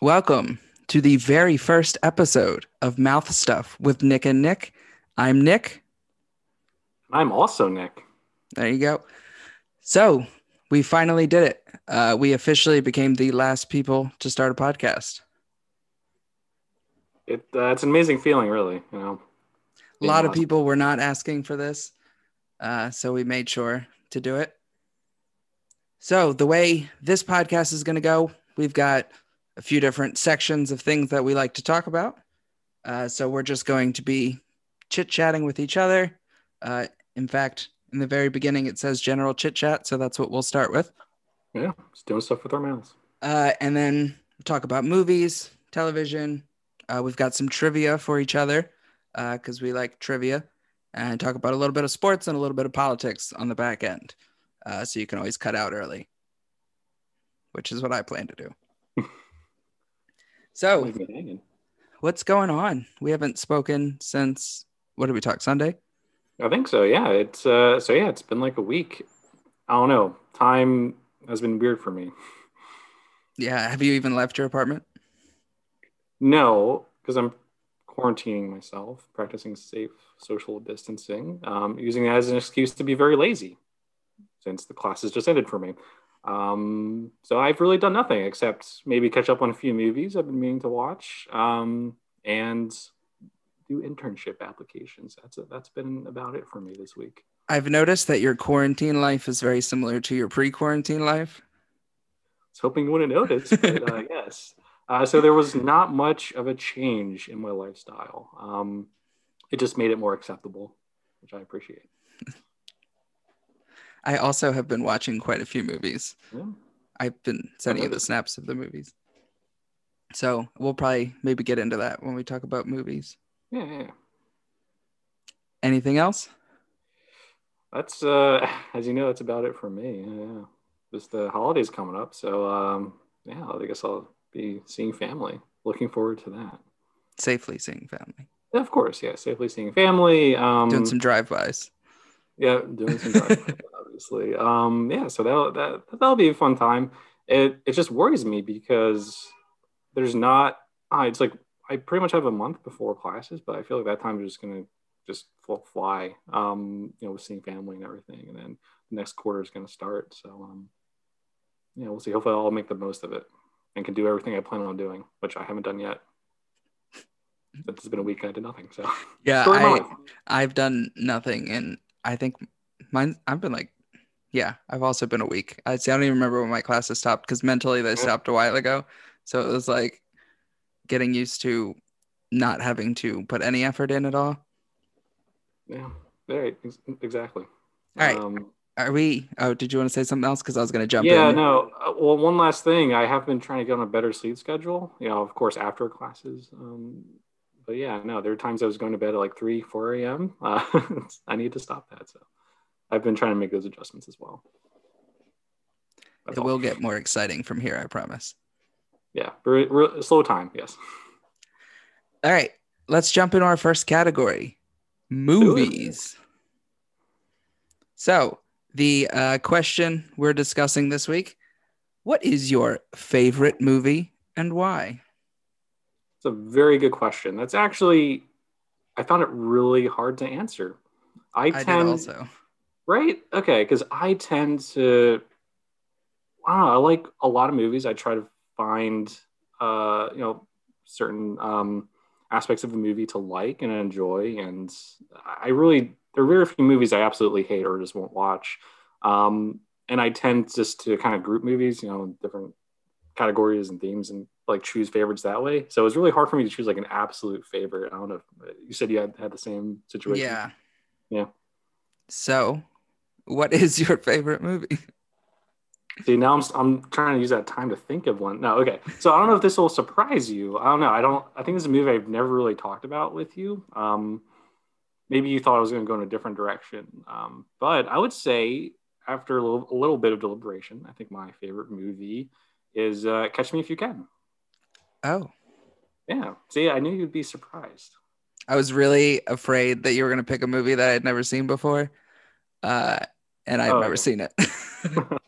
Welcome to the very first episode of Mouth Stuff with Nick and Nick. I'm Nick. I'm also Nick. There you go. So we finally did it. Uh, we officially became the last people to start a podcast. It uh, it's an amazing feeling, really. You know, A lot of people were not asking for this, uh, so we made sure to do it. So the way this podcast is going to go, we've got a few different sections of things that we like to talk about. Uh, so we're just going to be chit chatting with each other. Uh, in fact, in the very beginning, it says general chit chat. So that's what we'll start with. Yeah, just doing stuff with our mouths. Uh, and then talk about movies, television. Uh, we've got some trivia for each other because we like trivia and talk about a little bit of sports and a little bit of politics on the back end. Uh, so you can always cut out early, which is what I plan to do. So, Leave me hanging. what's going on? We haven't spoken since what did we talk Sunday? I think so. Yeah, it's uh, so yeah, it's been like a week. I don't know. Time has been weird for me. Yeah. Have you even left your apartment? No, because I'm quarantining myself, practicing safe social distancing, um, using that as an excuse to be very lazy, since the class has just ended for me. Um, so I've really done nothing except maybe catch up on a few movies I've been meaning to watch, um, and do internship applications. That's that's been about it for me this week. I've noticed that your quarantine life is very similar to your pre-quarantine life. I was hoping you wouldn't notice, but uh, yes. Uh, so there was not much of a change in my lifestyle. Um, it just made it more acceptable, which I appreciate. I also have been watching quite a few movies. Yeah. I've been sending you the snaps of the movies. So we'll probably maybe get into that when we talk about movies. Yeah, yeah. Anything else? That's uh, as you know, that's about it for me. Yeah, yeah. Just the holidays coming up, so um, yeah, I guess I'll be seeing family. Looking forward to that. Safely seeing family, Yeah, of course, yeah, safely seeing family. Um, doing some drive-bys. yeah, doing some driving, obviously. Um, yeah, so that that that'll be a fun time. It it just worries me because there's not. Uh, it's like I pretty much have a month before classes, but I feel like that time is just gonna just fly. Um, you know, with seeing family and everything, and then the next quarter is gonna start. So um, yeah, we'll see. Hopefully, I'll make the most of it and can do everything I plan on doing, which I haven't done yet. But it's been a week and I did nothing. So Yeah, Story of my I. I've done nothing, and I think mine. I've been like, yeah, I've also been a week. I see. I don't even remember when my classes stopped because mentally they stopped a while ago. So it was like getting used to not having to put any effort in at all. yeah, right, ex- exactly. All right. Um, Are we? Oh, did you want to say something else? Because I was going to jump yeah, in. no. uh, Well, one last thing, I have been trying to get on a better sleep schedule. You know, of course, after classes. Um, but yeah, no, there are times I was going to bed at like three, four a.m. Uh, I need to stop that. So I've been trying to make those adjustments as well. That's It all. will get more exciting from here, I promise. Yeah, re- re- slow time. Yes. All right, let's jump into our first category movies. So, the uh, question we're discussing this week what is your favorite movie and why? It's a very good question. That's actually, I found it really hard to answer. I I tend, did also. Right? Okay, because I tend to, I don't know, I like a lot of movies. I try to find, uh, you know, certain um, aspects of a movie to like and enjoy. And I really, there are very few movies I absolutely hate or just won't watch. Um, and I tend just to kind of group movies, you know, different categories and themes and like choose favorites that way. So it's really hard for me to choose like an absolute favorite. I don't know. If, you said you had, had the same situation. Yeah. Yeah. So, what is your favorite movie? See, now I'm, I'm trying to use that time to think of one. No, okay. So I don't know if this will surprise you. I don't know. I don't, I think this is a movie I've never really talked about with you. Um, maybe you thought I was going to go in a different direction. Um, but I would say after a little, a little bit of deliberation, I think my favorite movie is uh, Catch Me If You Can. Oh, Yeah. See, I knew you'd be surprised. I was really afraid that you were going to pick a movie that I had never seen before. Uh, and I've Oh. never seen it.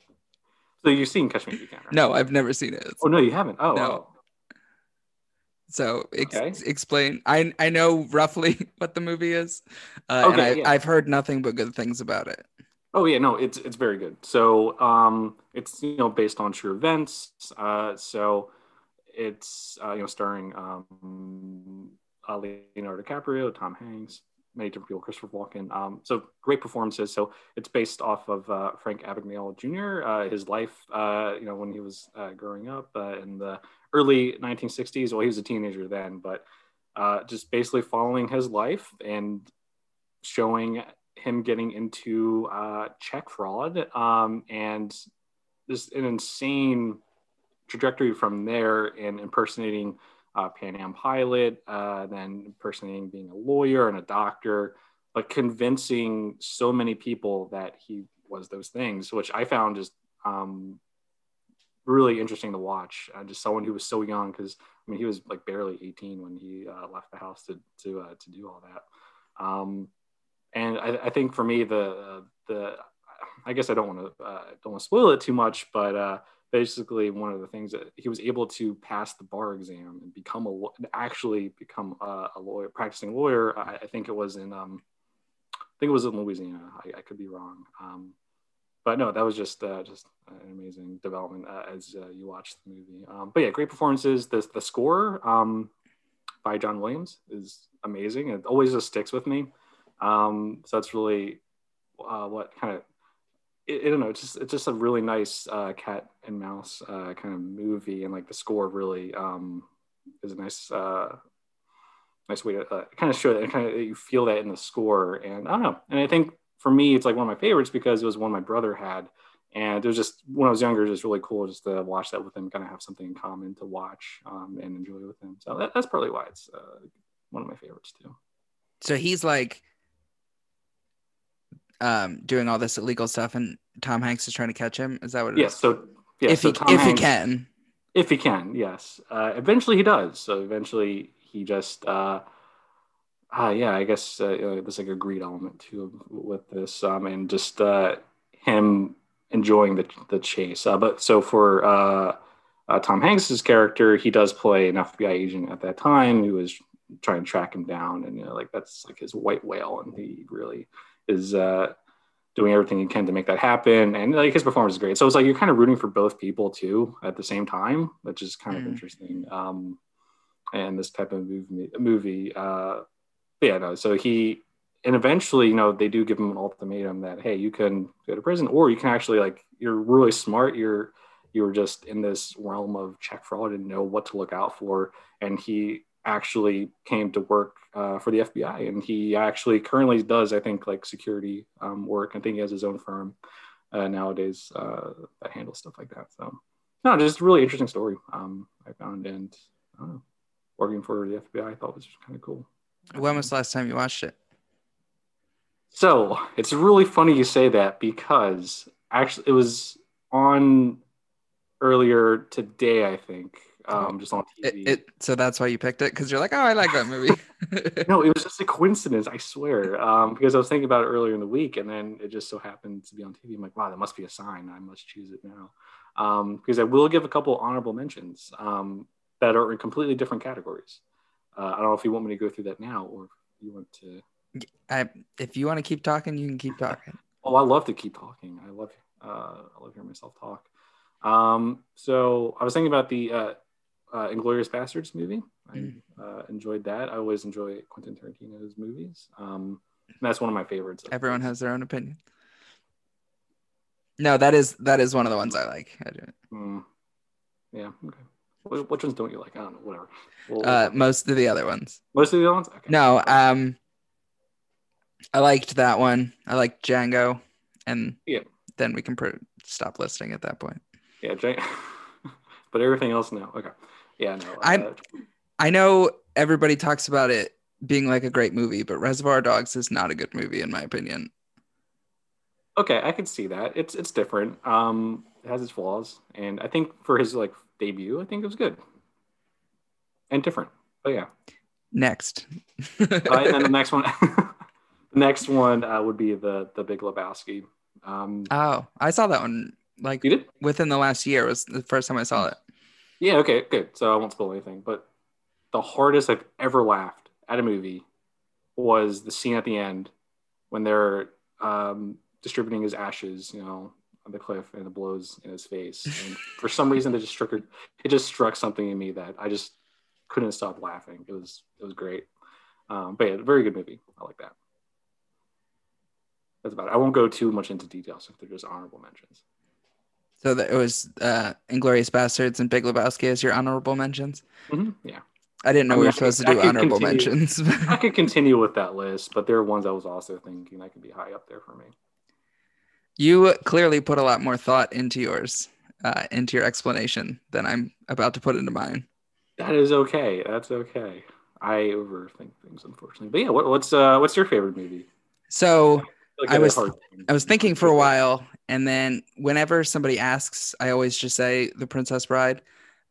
So you've seen Catch Me If You Can, right? no, I've never seen it. Oh no, you haven't. Oh, No. oh. So ex- Okay. explain. I I know roughly what the movie is, uh, and I, yeah. I've heard nothing but good things about it. Oh yeah, no, it's it's very good. So um, it's you know based on true events. Uh, so it's uh, you know starring um, uh, Leonardo DiCaprio, Tom Hanks, many different people, Christopher Walken. Um, so great performances. So it's based off of uh, Frank Abagnale Jr. Uh, his life, uh, you know, when he was uh, growing up uh, in the early 1960s. Well, he was a teenager then, but uh, just basically following his life and showing him getting into check fraud um, and just an insane trajectory from there and impersonating uh, Pan Am pilot, uh, then impersonating being a lawyer and a doctor, but convincing so many people that he was those things, which I found just um, really interesting to watch. Uh, just someone who was so young, because I mean he was like barely 18 when he uh, left the house to to uh, to do all that. Um, and I, I think for me the the I guess I don't want to uh, don't want to spoil it too much, but uh, basically one of the things that he was able to pass the bar exam and become a actually become a, a lawyer, practicing lawyer. I, I think it was in um, I think it was in Louisiana. I, I could be wrong. Um, but no, that was just uh, just an amazing development uh, as uh, you watch the movie. Um, but yeah, great performances. The the score um, by John Williams is amazing. It always just sticks with me. Um, so that's really uh, what kind of I, I don't know. It's just it's just a really nice uh, cat and mouse uh, kind of movie, and like the score really um, is a nice uh, nice way to uh, kind of show that and kind of you feel that in the score. And I don't know. And I think for me, it's like one of my favorites because it was one my brother had. And it was just when I was younger, it just really cool just to watch that with him, kind of have something in common to watch um, and enjoy with him. So that, that's probably why it's uh, one of my favorites too. So he's like um doing all this illegal stuff and Tom Hanks is trying to catch him. Is that what it is? Yes. So yeah, if so he Tom if he can. if he can yes. Uh, eventually he does. So eventually he just uh, uh yeah i guess uh, there's like a greed element too with this um and just uh him enjoying the the chase. Uh, but so for uh, uh tom hanks's character he does play an fbi agent at that time who was trying to track him down and you know like that's like his white whale and he really is uh doing everything he can to make that happen. And like his performance is great. So it's like you're kind of rooting for both people too at the same time, which is kind of Mm. interesting. Um, and this type of movie, movie. Uh, yeah, no. So he, and eventually, you know, they do give him an ultimatum that hey, you can go to prison, or you can actually like you're really smart. You're you're just in this realm of check fraud and know what to look out for. And he actually came to work uh, for the FBI, and he actually currently does, I think, like security um, work. I think he has his own firm uh, nowadays uh, that handles stuff like that. So, no, just a really interesting story um, I found, and I don't know, working for the FBI, I thought was kind of cool. When was the last time you watched it? So it's really funny you say that because actually it was on earlier today, I think, um, just on It, TV. it so that's why you picked it because you're like, oh, I like that movie. no, it was just a coincidence, I swear. Um, because I was thinking about it earlier in the week, and then it just so happened to be on TV. I'm like, wow, that must be a sign. I must choose it now. Um, because I will give a couple honorable mentions um, that are in completely different categories. Uh, I don't know if you want me to go through that now, or if you want to. I, if you want to keep talking, you can keep talking. Oh, I love to keep talking. I love, uh, I love hearing myself talk. Um, so I was thinking about the uh, uh, Inglourious Basterds movie. I Mm. uh, enjoyed that. I always enjoy Quentin Tarantino's movies. Um, that's one of my favorites. Everyone has their own opinion. No, that is that is one of the ones I like. I do. Mm. Yeah. Okay. Which, ones don't you like? I don't know. Whatever. We'll- Uh, most of the other ones. most of the other ones. Okay. No, um, I liked that one. I liked Django, and Yeah. then we can pr- stop listing at that point. Yeah. Jay- but everything else, no. Okay. Yeah. No. I'm- uh, I know everybody talks about it being like a great movie, but Reservoir Dogs is not a good movie in my opinion. okay. I could see that. It's it's different. Um, it has its flaws, and I think for his like debut, I think it was good and different. But yeah. Next, uh, and then the next one, the next one uh, would be the the Big Lebowski. Um, oh, I saw that one like within the last year was the first time I saw it. Yeah. Okay. Good. So I won't spoil anything, but the hardest I've ever laughed at a movie was the scene at the end when they're um, distributing his ashes, you know, on the cliff and it blows in his face. And for some reason, it just struck it just struck something in me that I just couldn't stop laughing. It was it was great. Um, but yeah, very good movie. I like that. That's about it. I won't go too much into details if they're just honorable mentions. So that it was uh, Inglourious Basterds and Big Lebowski as your honorable mentions. Mm-hmm. Yeah. I didn't know I mean, we were supposed to do honorable continue, mentions. I could continue with that list, but there are ones I was also thinking that could be high up there for me. You clearly put a lot more thought into yours, uh, into your explanation than I'm about to put into mine. That is okay. That's okay. I overthink things, unfortunately. But yeah, what, what's uh, what's your favorite movie? So like I was I was thinking for a while, and then whenever somebody asks, I always just say The Princess Bride.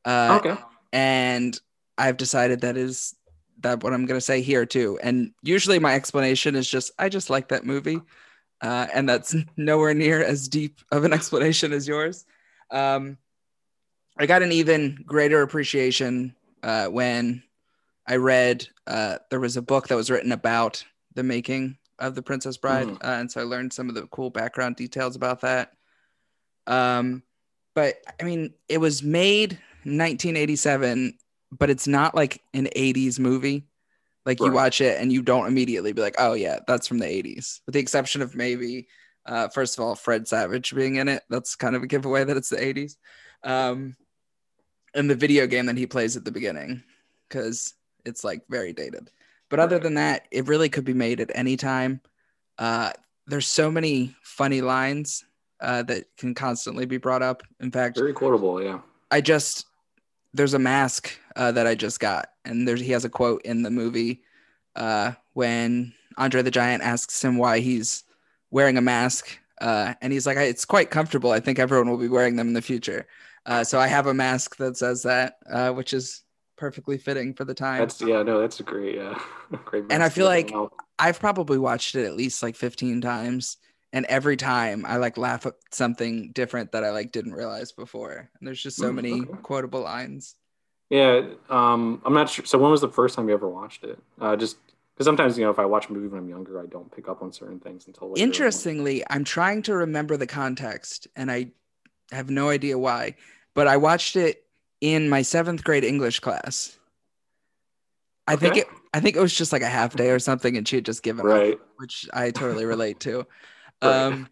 Uh, okay. And I've decided that is that what I'm going to say here too. And usually my explanation is just I just like that movie, uh, and that's nowhere near as deep of an explanation as yours. Um, I got an even greater appreciation uh, when I read uh, there was a book that was written about the making of the Princess Bride, mm. uh, and so I learned some of the cool background details about that. Um, but I mean, it was made 1987, but it's not like an 80s movie. Like right. you watch it and you don't immediately be like, oh yeah, that's from the 80s, with the exception of maybe, uh, first of all, Fred Savage being in it. That's kind of a giveaway that it's the 80s. Um, and the video game that he plays at the beginning, because it's like very dated. But other than that, it really could be made at any time. Uh, there's so many funny lines uh, that can constantly be brought up. In fact, very quotable. Yeah. I just there's a mask uh, that I just got, and there's he has a quote in the movie uh, when Andre the Giant asks him why he's wearing a mask, uh, and he's like, "It's quite comfortable. I think everyone will be wearing them in the future." Uh, so I have a mask that says that, uh, which is perfectly fitting for the time. That's yeah, no, that's a great, yeah, great. And I feel like I've probably watched it at least like 15 times, and every time I like laugh at something different that I like didn't realize before. And there's just so mm, many okay. quotable lines. Yeah, um, I'm not sure. So when was the first time you ever watched it? Uh, just because sometimes you know if I watch a movie when I'm younger, I don't pick up on certain things until later. Interestingly, I'm trying to remember the context, and I have no idea why. But I watched it in my seventh grade English class. I okay. think it I think it was just like a half day or something, and she had just given right. up, which I totally relate to. right. Um,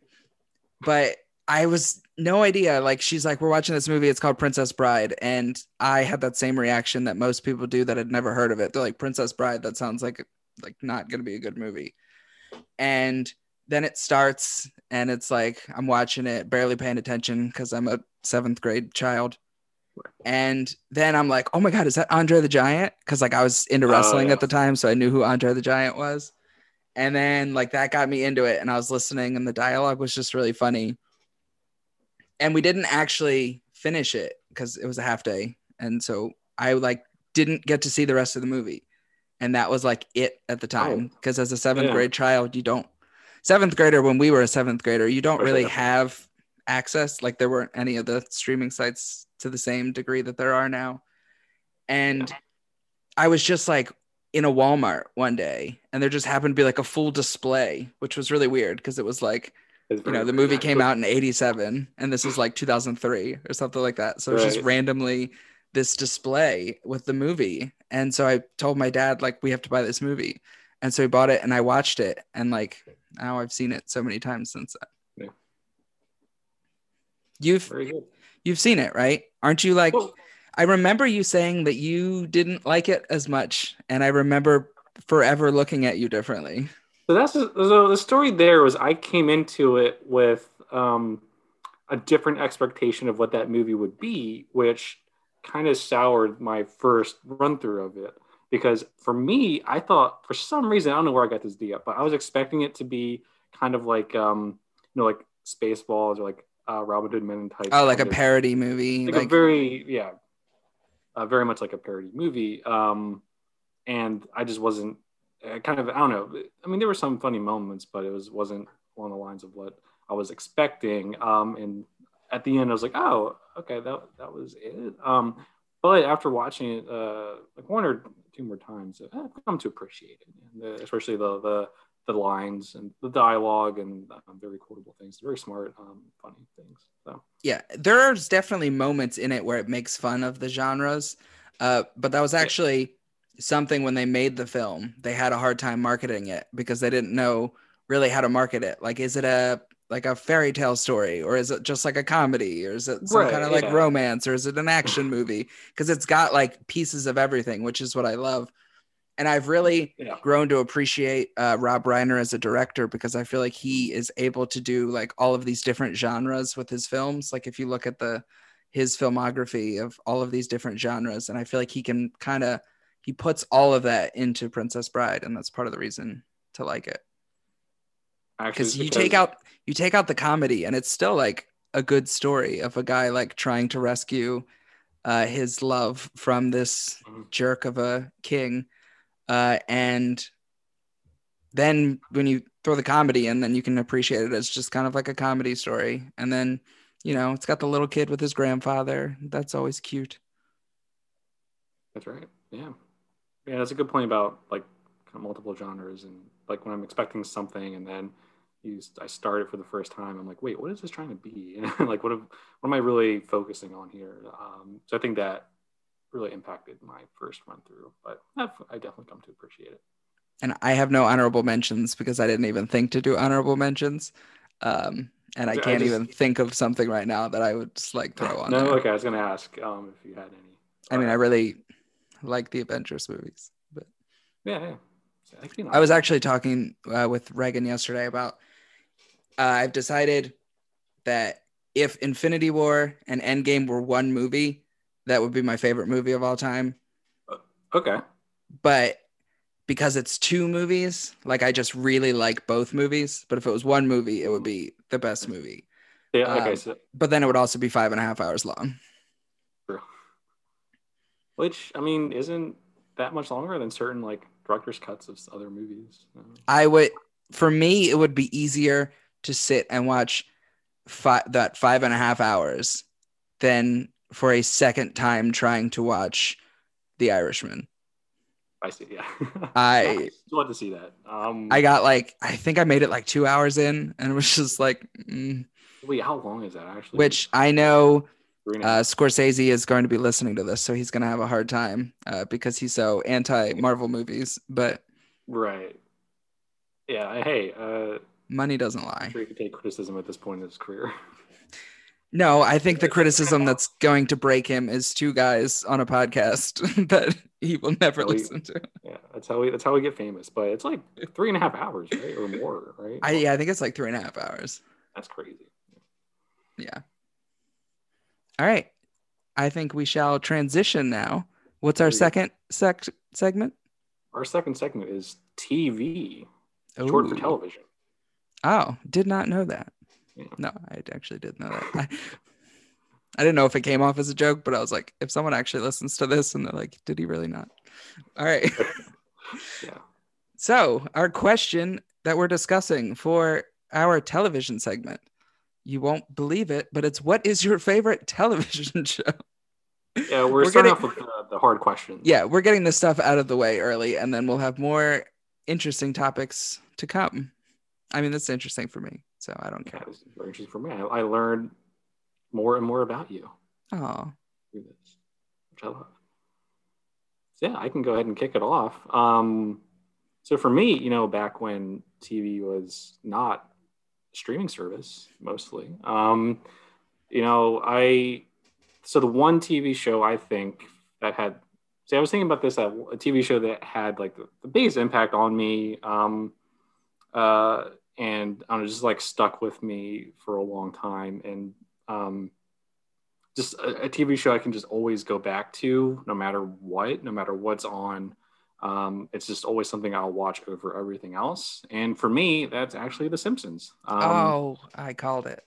but I was no idea. Like she's like, we're watching this movie. It's called Princess Bride, and I had that same reaction that most people do that had never heard of it. They're like, Princess Bride. That sounds like like not gonna be a good movie. And then it starts, and it's like I'm watching it, barely paying attention because I'm a seventh grade child. And then I'm like, oh my God, is that Andre the Giant? Because like I was into oh, wrestling oh, yeah. at the time, so I knew who Andre the Giant was. And then like that got me into it, and I was listening, and the dialogue was just really funny. And we didn't actually finish it because it was a half day, and so I like didn't get to see the rest of the movie, and that was like it at the oh. time. Because oh, as a seventh yeah. grade child, you don't seventh grader when we were a seventh grader, you don't really have access. Like there weren't any of the streaming sites to the same degree that there are now. And I was just like in a Walmart one day and there just happened to be like a full display, which was really weird because it was like, you know, the movie came out in 87 and this is like 2003 or something like that. So right. it's just randomly this display with the movie. And so I told my dad, like, we have to buy this movie. And so he bought it and I watched it. And like now I've seen it so many times since then. Yeah. You've You've seen it, right? Aren't you like? Well, I remember you saying that you didn't like it as much, and I remember forever looking at you differently. So that's so the story. There was I came into it with um, a different expectation of what that movie would be, which kind of soured my first run through of it. Because for me, I thought for some reason I don't know where I got this idea, but I was expecting it to be kind of like um, you know like Spaceballs or like uh, Robin Hood Men in Tights. Oh, like a parody movie. Like, like, a very yeah, uh, very much like a parody movie. Um, and I just wasn't uh, kind of I don't know. I mean, there were some funny moments, but it was wasn't along the lines of what I was expecting. Um, and at the end, I was like, oh, okay, that that was it. Um, but after watching it, uh, like Warner two more times, I've come to appreciate it, especially the the the lines and the dialogue and um, very quotable things, very smart, um, funny things. So yeah, there's definitely moments in it where it makes fun of the genres, uh, but that was actually something when they made the film. They had a hard time marketing it because they didn't know really how to market it. Like, is it a like a fairy tale story or is it just like a comedy or is it some right, kind of like romance or is it an action movie because it's got like pieces of everything which is what i love and i've really yeah. grown to appreciate uh, rob reiner as a director because i feel like he is able to do like all of these different genres with his films like if you look at the his filmography of all of these different genres and i feel like he can kind of he puts all of that into princess bride and that's part of the reason to like it because you take out you take out the comedy and it's still like a good story of a guy like trying to rescue uh, his love from this mm-hmm. jerk of a king uh, and then when you throw the comedy in then you can appreciate it as just kind of like a comedy story and then you know it's got the little kid with his grandfather that's always cute that's right yeah yeah that's a good point about like kind of multiple genres and like when i'm expecting something and then used I started for the first time. I'm like, wait, what is this trying to be? And like, what, am, what am I really focusing on here? Um, so I think that really impacted my first run through, but I've, I definitely come to appreciate it. And I have no honorable mentions because I didn't even think to do honorable mentions. Um, and I can't I just, even think of something right now that I would just like throw on. No, there. okay. I was going to ask um, if you had any. I mean, I really like the Avengers movies, but yeah, yeah. I was actually talking uh, with Reagan yesterday about uh, I've decided that if Infinity War and Endgame were one movie, that would be my favorite movie of all time. Uh, okay. But because it's two movies, like I just really like both movies. But if it was one movie, it would be the best movie. Yeah. Okay. Um, so, but then it would also be five and a half hours long. True. Which I mean, isn't that much longer than certain like director's cuts of other movies. I would, for me, it would be easier to sit and watch five, that five and a half hours than for a second time trying to watch The Irishman. I see. Yeah. I want to see that. Um, I got like I think I made it like two hours in, and it was just like. Mm. Wait, how long is that actually? Which I know. Uh, Scorsese is going to be listening to this, so he's going to have a hard time uh, because he's so anti Marvel movies. But right, yeah. Hey, uh, Money doesn't lie. I'm sure he could take criticism at this point in his career. No, I think the criticism that's going to break him is two guys on a podcast that he will never we, listen to. Yeah, that's how we that's how we get famous. But it's like three and a half hours, right, or more, right? I, yeah, I think it's like three and a half hours. That's crazy. Yeah. All right, I think we shall transition now. What's our second sec- segment? Our second segment is TV, Ooh. short for television. Oh, did not know that. No, I actually did know that. I, I didn't know if it came off as a joke, but I was like, if someone actually listens to this and they're like, did he really not? All right. yeah. So, our question that we're discussing for our television segment, you won't believe it, but it's what is your favorite television show? Yeah, we're, we're starting getting, off with the, the hard questions. Yeah, we're getting this stuff out of the way early, and then we'll have more interesting topics to come. I mean, that's interesting for me, so I don't care. It's very interesting for me. I, I learned more and more about you. Oh, which I love. So yeah, I can go ahead and kick it off. Um, so for me, you know, back when TV was not streaming service, mostly, um, you know, I so the one TV show I think that had see, I was thinking about this a TV show that had like the, the biggest impact on me. Um, uh, and I was just like stuck with me for a long time. And um, just a, a, TV show I can just always go back to, no matter what, no matter what's on. Um, it's just always something I'll watch over everything else. And for me, that's actually The Simpsons. Um, oh, I called it.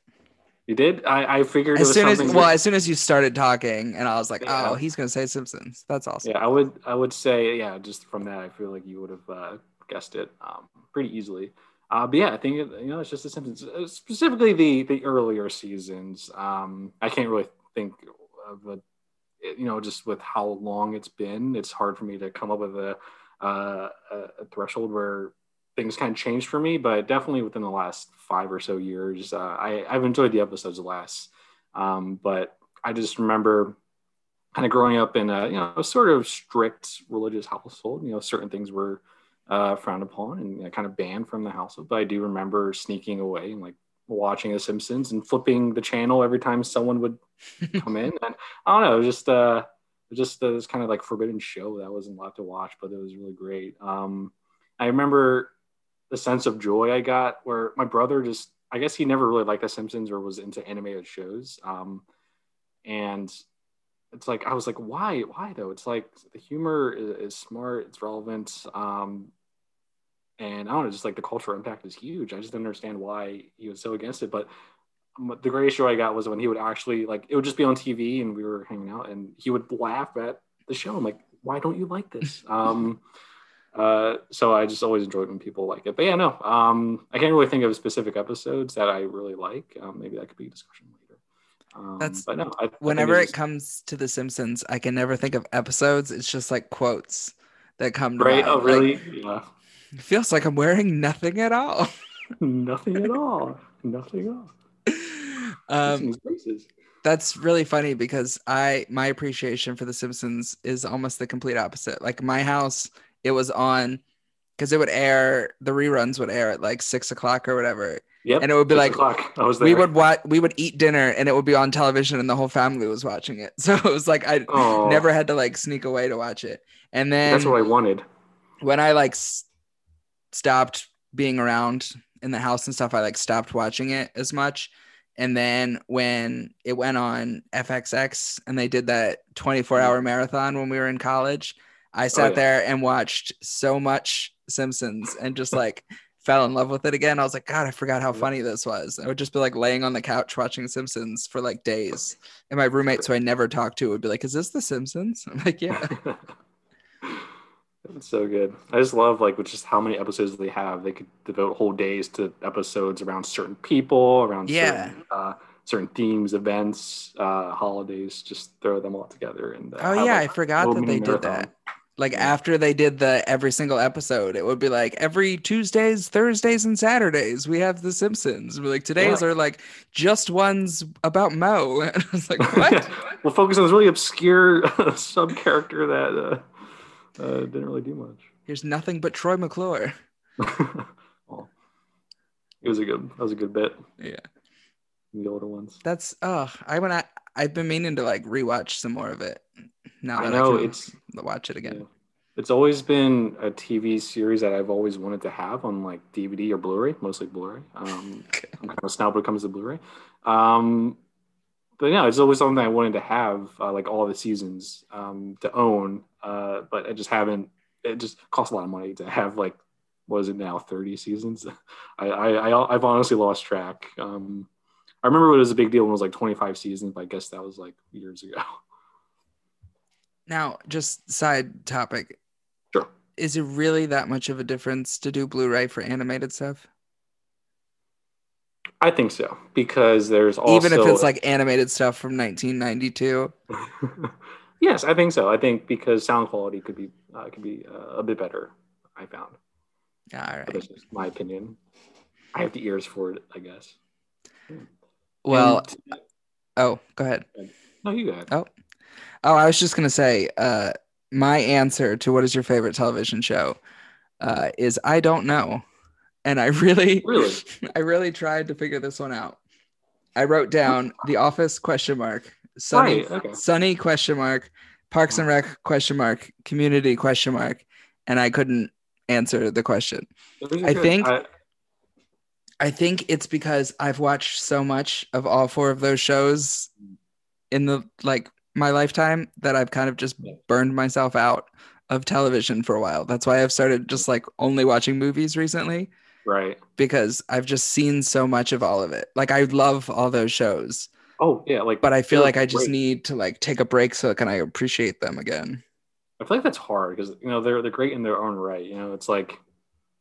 You did? I, I figured as soon as well, that, as soon as you started talking, and I was like, yeah. oh, he's gonna say Simpsons. That's awesome. Yeah, I would I would say yeah. Just from that, I feel like you would have uh, guessed it um, pretty easily. Uh, but yeah, I think you know it's just the Simpsons, uh, specifically the the earlier seasons. Um, I can't really think of a you know, just with how long it's been, it's hard for me to come up with a, uh, a threshold where things kind of changed for me. But definitely within the last five or so years, uh, I, I've enjoyed the episodes less. Um, but I just remember kind of growing up in a you know a sort of strict religious household. You know, certain things were uh, frowned upon and you know, kind of banned from the household. But I do remember sneaking away and like watching The Simpsons and flipping the channel every time someone would come in. And I don't know, just uh, just uh, this kind of like forbidden show that wasn't allowed to watch, but it was really great. Um, I remember the sense of joy I got where my brother just, I guess he never really liked The Simpsons or was into animated shows. Um, and it's like, I was like, why, why though? It's like the humor is, is smart, it's relevant. Um, and I don't know, just like the cultural impact is huge. I just didn't understand why he was so against it. But the greatest show I got was when he would actually like it would just be on TV and we were hanging out and he would laugh at the show. I'm like, why don't you like this? Um, uh, so I just always enjoyed when people like it. But yeah, no, um, I can't really think of specific episodes that I really like. Um, maybe that could be a discussion later. Um, That's but no. I, whenever I it comes to The Simpsons, I can never think of episodes. It's just like quotes that come to right. Mind. Oh, really? Like, yeah. It feels like I'm wearing nothing at all. nothing at all. Nothing at all. Um, that's really funny because I my appreciation for The Simpsons is almost the complete opposite. Like my house, it was on because it would air the reruns would air at like six o'clock or whatever. Yep, and it would be like I was there. we would watch we would eat dinner and it would be on television and the whole family was watching it. So it was like I oh. never had to like sneak away to watch it. And then that's what I wanted. When I like s- stopped being around in the house and stuff, I like stopped watching it as much. And then when it went on FXX and they did that 24 hour marathon when we were in college, I oh, sat oh, yeah. there and watched so much Simpsons and just like fell in love with it again. I was like, God, I forgot how funny this was. I would just be like laying on the couch watching Simpsons for like days. And my roommate, so I never talked to, would be like, Is this The Simpsons? I'm like, Yeah. It's so good. I just love like with just how many episodes they have. They could devote whole days to episodes around certain people, around yeah. certain, uh, certain themes, events, uh, holidays. Just throw them all together. And uh, oh yeah, like, I forgot that they did that. Like yeah. after they did the every single episode, it would be like every Tuesdays, Thursdays, and Saturdays we have The Simpsons. We're like today's yeah. are like just ones about Moe. And I was like, what? we'll focus on this really obscure sub character that uh, uh, didn't really do much. Here's nothing but Troy McClure. well, it was a good. That was a good bit. Yeah. The older ones. That's oh, I when I I've been meaning to like rewatch some more of it. Now I know I it's watch it again. Yeah. It's always been a TV series that I've always wanted to have on like DVD or Blu-ray, mostly Blu-ray. Um, I'm kind of snob when it comes to Blu-ray. Um, but yeah, it's always something I wanted to have, uh, like all the seasons um, to own. Uh, but I just haven't. It just costs a lot of money to have like, what is it now, thirty seasons? I, I, I have honestly lost track. Um, I remember it was a big deal when it was like twenty five seasons, but I guess that was like years ago. Now, just side topic. Sure. Is it really that much of a difference to do Blu-ray for animated stuff? I think so because there's also even if it's like animated stuff from 1992. yes, I think so. I think because sound quality could be uh, could be uh, a bit better. I found. All right. That's just my opinion. I have the ears for it, I guess. Well, and, oh, go ahead. No, you go ahead. Oh, oh, I was just gonna say, uh, my answer to what is your favorite television show uh, is I don't know and I really, really, I really tried to figure this one out. I wrote down The Office question mark, Sunny, right, okay. Sunny question mark, Parks and Rec question mark, Community question mark, and I couldn't answer the question. I think. I, I think it's because I've watched so much of all four of those shows in the like my lifetime that I've kind of just burned myself out of television for a while. That's why I've started just like only watching movies recently. Right. Because I've just seen so much of all of it. Like I love all those shows. Oh yeah, like but I feel like I just need to like take a break so I can I appreciate them again. I feel like that's hard because you know they're they're great in their own right. You know, it's like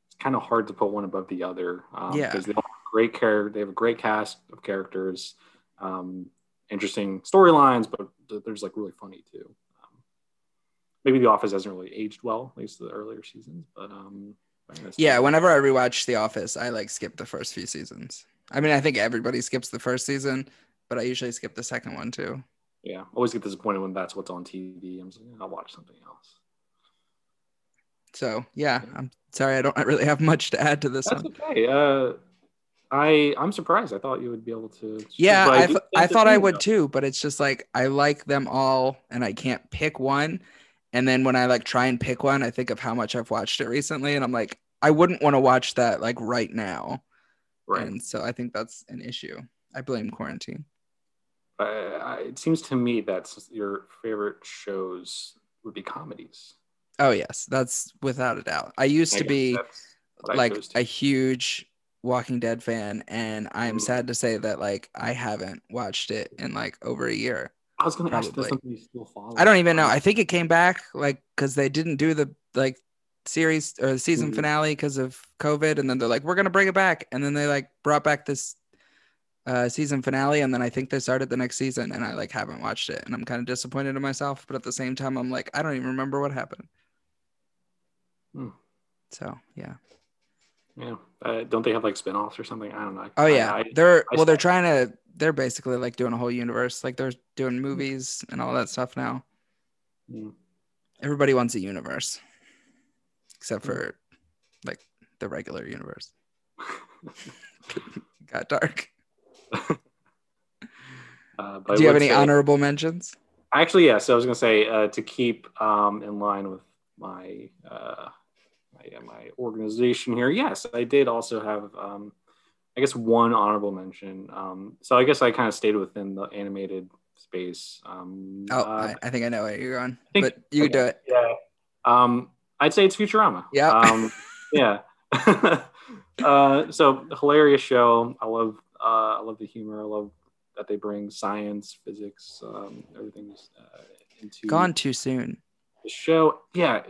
it's kind of hard to put one above the other. Um, yeah. Because they have great care, they have a great cast of characters, um, interesting storylines, but there's like really funny too. Um, maybe The Office hasn't really aged well, at least the earlier seasons, but um, yeah. Whenever I rewatch The Office, I like skip the first few seasons. I mean, I think everybody skips the first season, but I usually skip the second one too. Yeah, always get disappointed when that's what's on TV. I'm like, I'll watch something else. So yeah, I'm sorry I don't really have much to add to this that's one. Okay. Uh, I I'm surprised. I thought you would be able to. Yeah, I, th- I thought I would too, but it's just like I like them all, and I can't pick one. And then when I like try and pick one, I think of how much I've watched it recently, and I'm like, I wouldn't want to watch that like right now. Right. And so I think that's an issue. I blame quarantine. Uh, it seems to me that your favorite shows would be comedies. Oh yes, that's without a doubt. I used I to be like a huge Walking Dead fan, and I am sad to say that like I haven't watched it in like over a year. I was going to ask if something you still follow. I don't even know. I think it came back like because they didn't do the like series or the season mm-hmm. finale because of COVID, and then they're like, we're gonna bring it back, and then they like brought back this uh, season finale, and then I think they started the next season, and I like haven't watched it, and I'm kind of disappointed in myself, but at the same time, I'm like, I don't even remember what happened. Hmm. So yeah. Yeah. Uh, don't they have like spin-offs or something? I don't know. Oh yeah. I, they're I, well, they're trying to. They're basically like doing a whole universe. Like they're doing movies and all that stuff now. Hmm. Everybody wants a universe, except for like the regular universe. Got dark. uh, Do you have any say, honorable mentions? Actually, yes. I was going to say uh, to keep um, in line with my uh, my, my organization here. Yes, I did also have, um, I guess, one honorable mention. Um, so I guess I kind of stayed within the animated space. Um, oh, uh, I, I, think I know where you're on, think, but you okay, do it. Yeah. Um, I'd say it's Futurama. Yeah. Um, yeah. uh, so hilarious show. I love, uh, I love the humor. I love that they bring science, physics, um, everything's uh, into. Gone too soon. The show, yeah,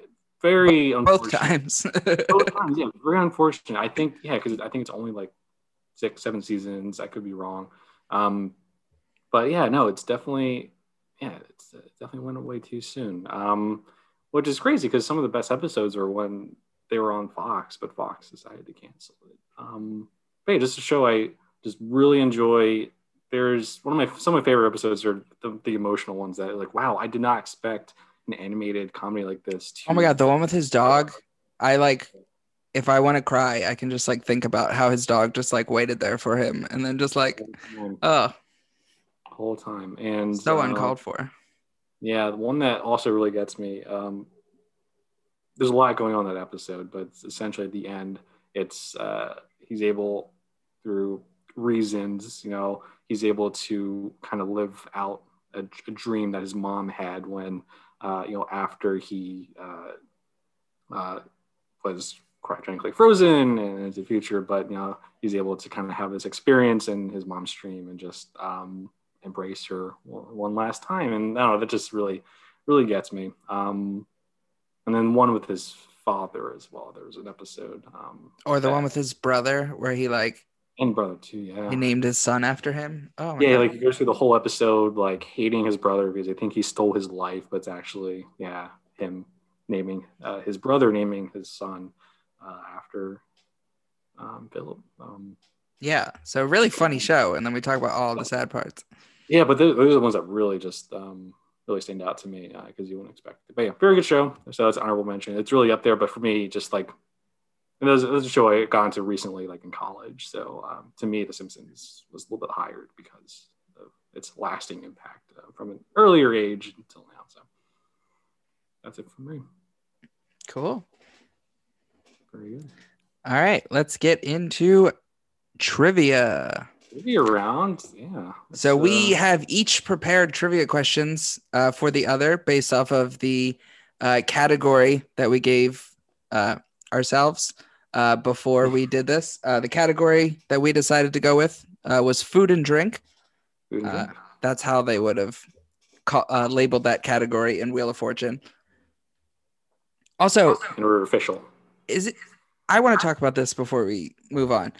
very both times. both times, yeah, very unfortunate. I think, yeah, because I think it's only like six, seven seasons. I could be wrong, um, but yeah, no, it's definitely, yeah, it's, it definitely went away too soon. Um, which is crazy because some of the best episodes are when they were on Fox, but Fox decided to cancel it. Um, but yeah, just a show I just really enjoy. There's one of my some of my favorite episodes are the, the emotional ones that like, wow, I did not expect an animated comedy like this. To- oh my god, the one with his dog. I like if I want to cry, I can just like think about how his dog just like waited there for him and then just like oh whole time and so uh, uncalled for. Yeah, the one that also really gets me. Um, there's a lot going on that episode, but essentially at the end, it's uh, he's able through reasons, you know, he's able to kind of live out a, a dream that his mom had when uh, you know, after he uh, uh, was cryogenically frozen and into the future, but you know, he's able to kind of have this experience in his mom's dream and just um, embrace her one last time. And I don't know, that just really, really gets me. Um, and then one with his father as well. There was an episode. Um, or the that, one with his brother where he like and brother too. Yeah, he named his son after him. Oh, yeah, God. like he goes through the whole episode like hating his brother because I think he stole his life, but it's actually yeah him naming uh, his brother naming his son uh, after um, Philip. Um, yeah, so really funny show, and then we talk about all the sad parts. Yeah, but those, those are the ones that really just um, really stand out to me because uh, you wouldn't expect it. But yeah, very good show. So that's honorable mention. It's really up there, but for me, just like and there's, there's a show I got into recently, like in college. So um, to me, The Simpsons was a little bit higher because of its lasting impact uh, from an earlier age until now. So that's it for me. Cool. Very good. All right, let's get into trivia. Trivia round, yeah. So we uh... have each prepared trivia questions uh, for the other based off of the uh, category that we gave uh, ourselves uh, before we did this. Uh, the category that we decided to go with uh, was food and drink. Food and drink. Uh, that's how they would have ca- uh, labeled that category in Wheel of Fortune. Also, and we're official. Is it? I want to talk about this before we move on.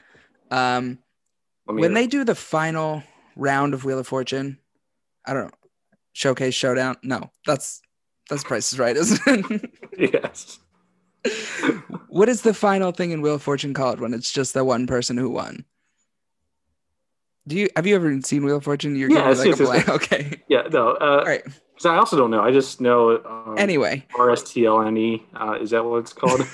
Um, when they do the final round of Wheel of Fortune, I don't know. Showcase Showdown. No, that's that's Price is Right, isn't it? yes. what is the final thing in Wheel of Fortune called when it's just the one person who won? Do you have you ever seen Wheel of Fortune? You're Yeah, like a blank. Okay. Yeah. No. Uh, All right. 'cause I also don't know. I just know. Um, Anyway, RSTLNE. Uh, is that what it's called?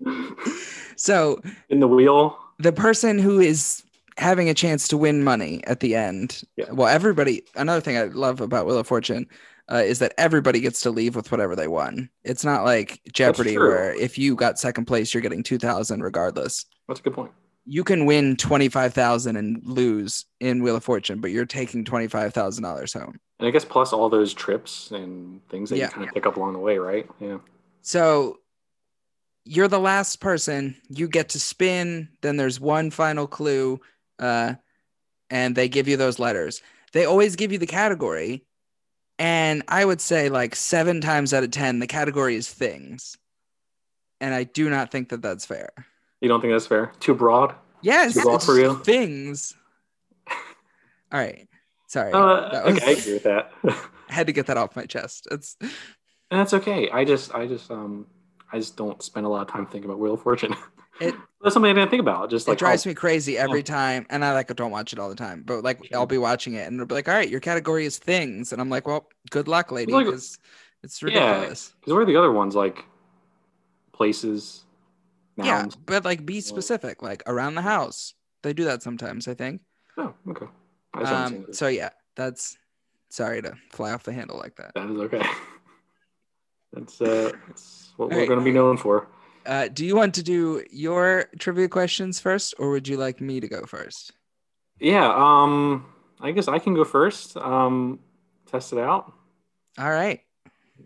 so in the wheel. the person who is having a chance to win money at the end. Yeah. Well, everybody. Another thing I love about Wheel of Fortune uh, is that everybody gets to leave with whatever they won. It's not like Jeopardy where if you got second place, you're getting two thousand regardless. That's a good point. You can win twenty five thousand and lose in Wheel of Fortune, but you're taking twenty five thousand dollars home. And I guess plus all those trips and things that Yeah. you kind of pick up along the way, right? Yeah. So you're the last person. You get to spin. Then there's one final clue, uh, and they give you those letters. They always give you the category, and I would say like seven times out of ten, the category is things, and I do not think that that's fair. You don't think that's fair? Too broad? Yes, Too broad for you? things. All right, sorry. Uh, That was- okay, I agree with that. I had to get that off my chest. It's and that's okay. I just, I just, um, I just don't spend a lot of time thinking about Wheel of Fortune. It- that's something I didn't think about. Just like it drives oh, me crazy every time and i like don't watch it all the time but like i'll be watching it and it'll be like all right your category is things and i'm like well good luck lady like- because it's Yeah. ridiculous Because what are the other ones like? Places. yeah, but like be specific like around the house they do that sometimes i think Oh, okay. I just haven't seen um so yeah that's sorry to fly off the handle like that that is okay. that's uh, that's what All we're right. going to be known for. Uh do you want to do your trivia questions first or would you like me to go first Yeah. Um. I guess I can go first. Um. Test it out. all right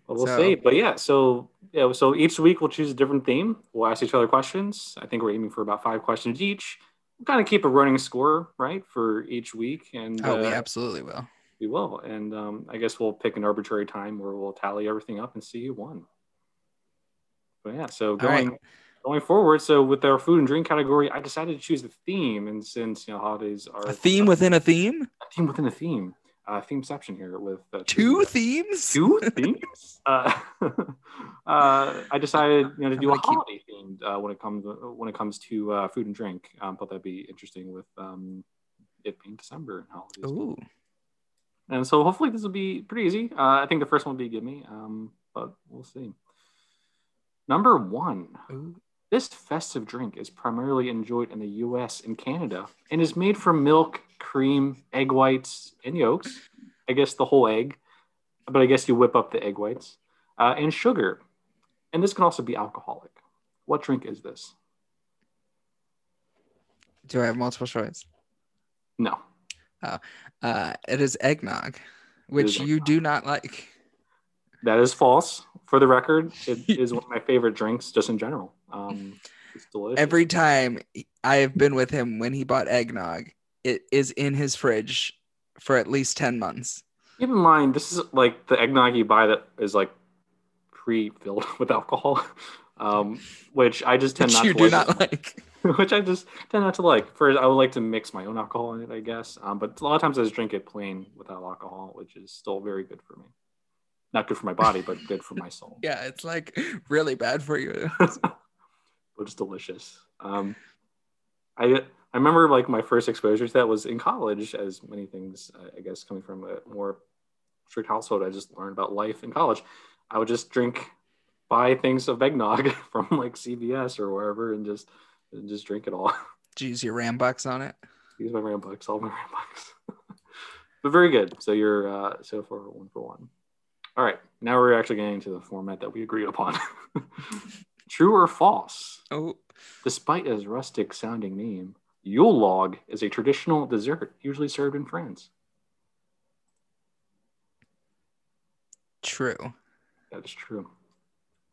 Well, we'll So- see. But yeah, so yeah, so each week we'll choose a different theme. We'll ask each other questions. I think we're aiming for about five questions each. We'll kind of keep a running score, right, for each week, and oh we uh, absolutely will we will. And um, I guess we'll pick an arbitrary time where we'll tally everything up and see who won. But yeah, so right. going going forward, so with our food and drink category, I decided to choose the theme, and since you know holidays are a theme within a theme a theme within a theme, uh, themeception here with uh, two themes two themes. Uh, uh, I decided you know to do a gonna keep- holiday themed uh, when it comes when it comes to uh, food and drink. Um, thought that'd be interesting with um, it being December and holidays. Ooh. And so hopefully this will be pretty easy. Uh, I think the first one will be give me, um, but we'll see. Number one. Ooh. This festive drink is primarily enjoyed in the US and Canada and is made from milk, cream, egg whites, and yolks. I guess the whole egg, but I guess you whip up the egg whites uh, and sugar. And this can also be alcoholic. What drink is this? Do I have multiple choice? No. Uh, it is eggnog, which is you do not like. That is false. For the record, it is one of my favorite drinks just in general. Um, it's delicious. Every time I have been with him when he bought eggnog, it is in his fridge for at least 10 months. Keep in mind, this is like the eggnog you buy that is like pre-filled with alcohol, um, which I just tend Which not you to do like. not like. which I just tend not to like. First, I would like to mix my own alcohol in it, I guess. Um, but a lot of times I just drink it plain without alcohol, which is still very good for me. Not good for my body, but good for my soul. Yeah, it's like really bad for you. which is delicious. Um, I I remember like my first exposure to that was in college, as many things uh, I guess coming from a more strict household. I just learned about life in college. I would just drink, buy things of eggnog from like CVS or wherever, and just and just drink it all. Jeez, your rambucks on it. Use my rambucks, all my rambucks. but very good. So you're uh, so far one for one. All right, now we're actually getting to the format that we agreed upon. True or false? Oh, Despite its rustic sounding name, Yule log is a traditional dessert usually served in France. true. That is true.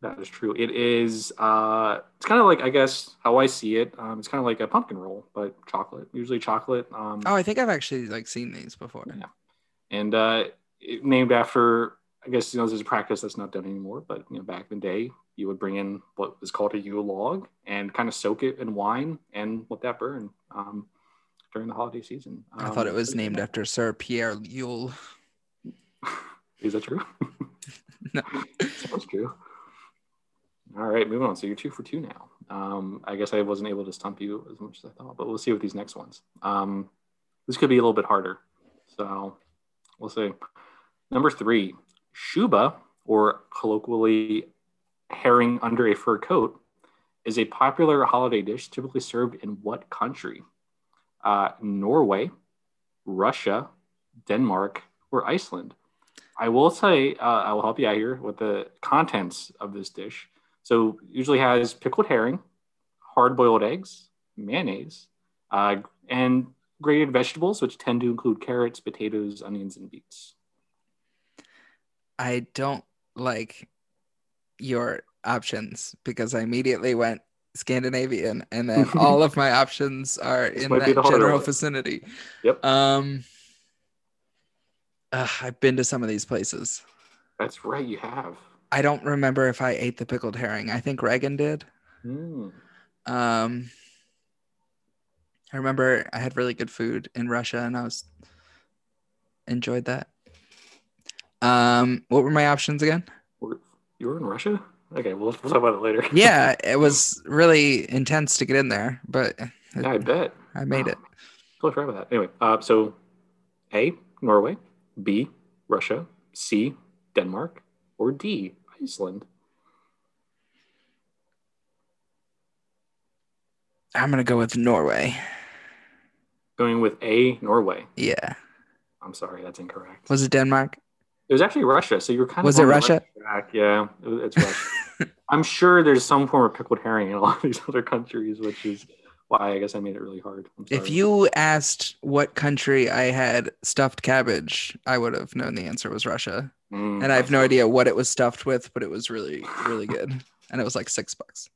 That is true. It is. Uh, it's kind of like I guess how I see it. Um, it's kind of like a pumpkin roll, but chocolate. Usually chocolate. Um, Oh, I think I've actually like seen these before. Yeah. and uh, it, named after. I guess you know this is a practice that's not done anymore, but you know back in the day, you would bring in what was called a Yule log and kind of soak it in wine and let that burn um, during the holiday season. I thought it Um, was named after Sir Pierre Yule. Is that true? No. Sounds true. All right, moving on. So you're two for two now. Um, I guess I wasn't able to stump you as much as I thought, but we'll see with these next ones. Um, this could be a little bit harder. So we'll see. Number three, shuba, or colloquially herring under a fur coat, is a popular holiday dish typically served in what country? Uh, Norway, Russia, Denmark, or Iceland? I will say, uh, I will help you out here with the contents of this dish. So, usually has pickled herring, hard boiled eggs, mayonnaise, uh, and grated vegetables, which tend to include carrots, potatoes, onions, and beets. I don't like your options because I immediately went Scandinavian and then all of my options are in that general one. vicinity. Yep. Um ugh, I've been to some of these places. That's right, you have. I don't remember if I ate the pickled herring. I think Reagan did. Hmm. Um I remember I had really good food in Russia and I was enjoyed that. Um what were my options again? You were in Russia? Okay, we'll, we'll talk about it later. Yeah, it was really intense to get in there, but Yeah, I bet. I made it. Totally forgot about that. Anyway, uh, so A, Norway, B, Russia, C, Denmark, or D, Iceland. I'm gonna go with Norway. Going with A, Norway. Yeah. I'm sorry, that's incorrect. Was it Denmark? It was actually Russia, so you were kind of Was it Russia? track. Yeah, it's Russia. I'm sure there's some form of pickled herring in a lot of these other countries, which is why I guess I made it really hard. If you asked what country I had stuffed cabbage, I would have known the answer was Russia. Mm, And I have no idea what it was stuffed with, but it was really, really good. And it was like six bucks.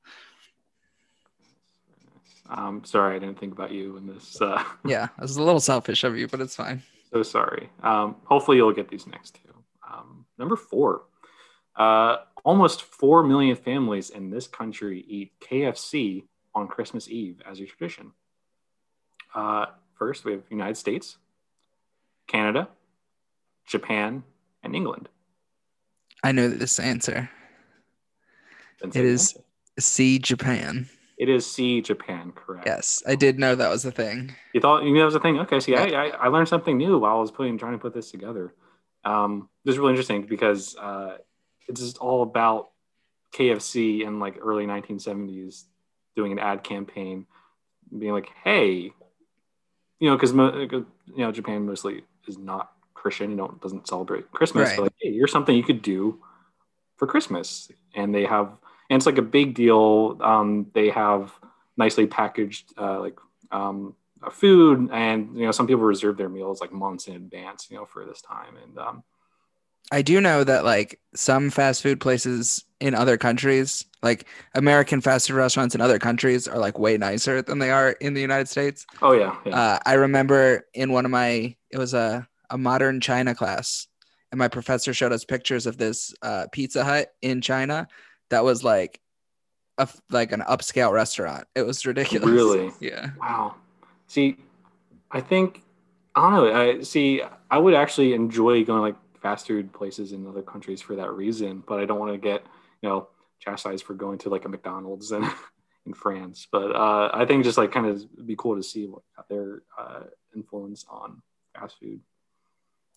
Um, sorry, I didn't think about you in this. Uh, Yeah, it was a little selfish of you, but it's fine. So sorry. Um, hopefully, you'll get these next two. Um, number four. Uh, almost 4 million families in this country eat KFC on Christmas Eve as a tradition. Uh, first, we have United States, Canada, Japan, and England. I know this answer. It is It say the is- answer. C Japan. It is C, Japan, correct. Yes, I did know that was a thing. You thought you knew that was a thing? Okay, see, I, I, I learned something new while I was putting trying to put this together. Um, this is really interesting because uh, it's just all about KFC in like early 1970s doing an ad campaign, being like, "Hey, you know, because mo- you know Japan mostly is not Christian, you know, doesn't celebrate Christmas. Right. So like, hey, here's something you could do for Christmas, and they have, and it's like a big deal. Um, they have nicely packaged uh, like um, uh, food, and you know, some people reserve their meals like months in advance, you know, for this time. And um, I do know that like some fast food places in other countries, like American fast food restaurants in other countries, are like way nicer than they are in the United States. oh yeah, yeah, Uh, I remember in one of my, it was a, a modern China class, and my professor showed us pictures of this uh, Pizza Hut in China that was like a like an upscale restaurant. It was ridiculous. Really? Yeah. Wow. See, I think I don't know. I see. I would actually enjoy going like fast food places in other countries for that reason, but I don't want to get you know chastised for going to like a McDonald's in in France. But uh, I think just like kind of be cool to see what their uh, influence on fast food.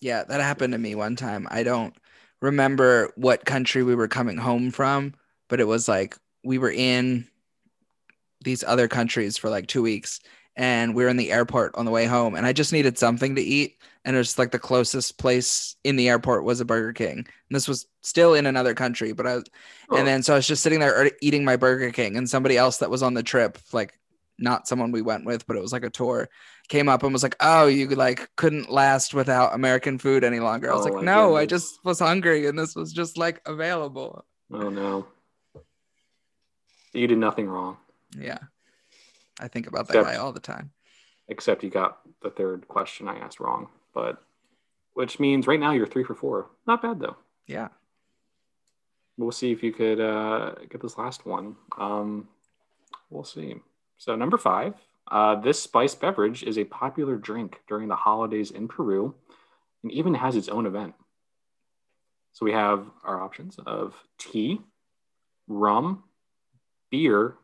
Yeah, that happened to me one time. I don't remember what country we were coming home from, but it was like we were in these other countries for like two weeks and we were in the airport on the way home and I just needed something to eat. And it was like the closest place in the airport was a Burger King. And this was still in another country, but I, Oh, and then so I was just sitting there eating my Burger King and somebody else that was on the trip, like not someone we went with, but it was like a tour, came up and was like, "Oh, you like couldn't last without American food any longer." I was Oh like, "No, I just was hungry and this was just like available." oh no, you did nothing wrong Yeah. I think about that Except- guy all the time. except you got the third question I asked wrong. But which means right now you're three for four. Not bad though. Yeah. we'll see if you could uh, get this last one. Um, we'll see. So number five, uh, this spiced beverage is a popular drink during the holidays in Peru, and even has its own event. So we have our options of tea, rum, beer,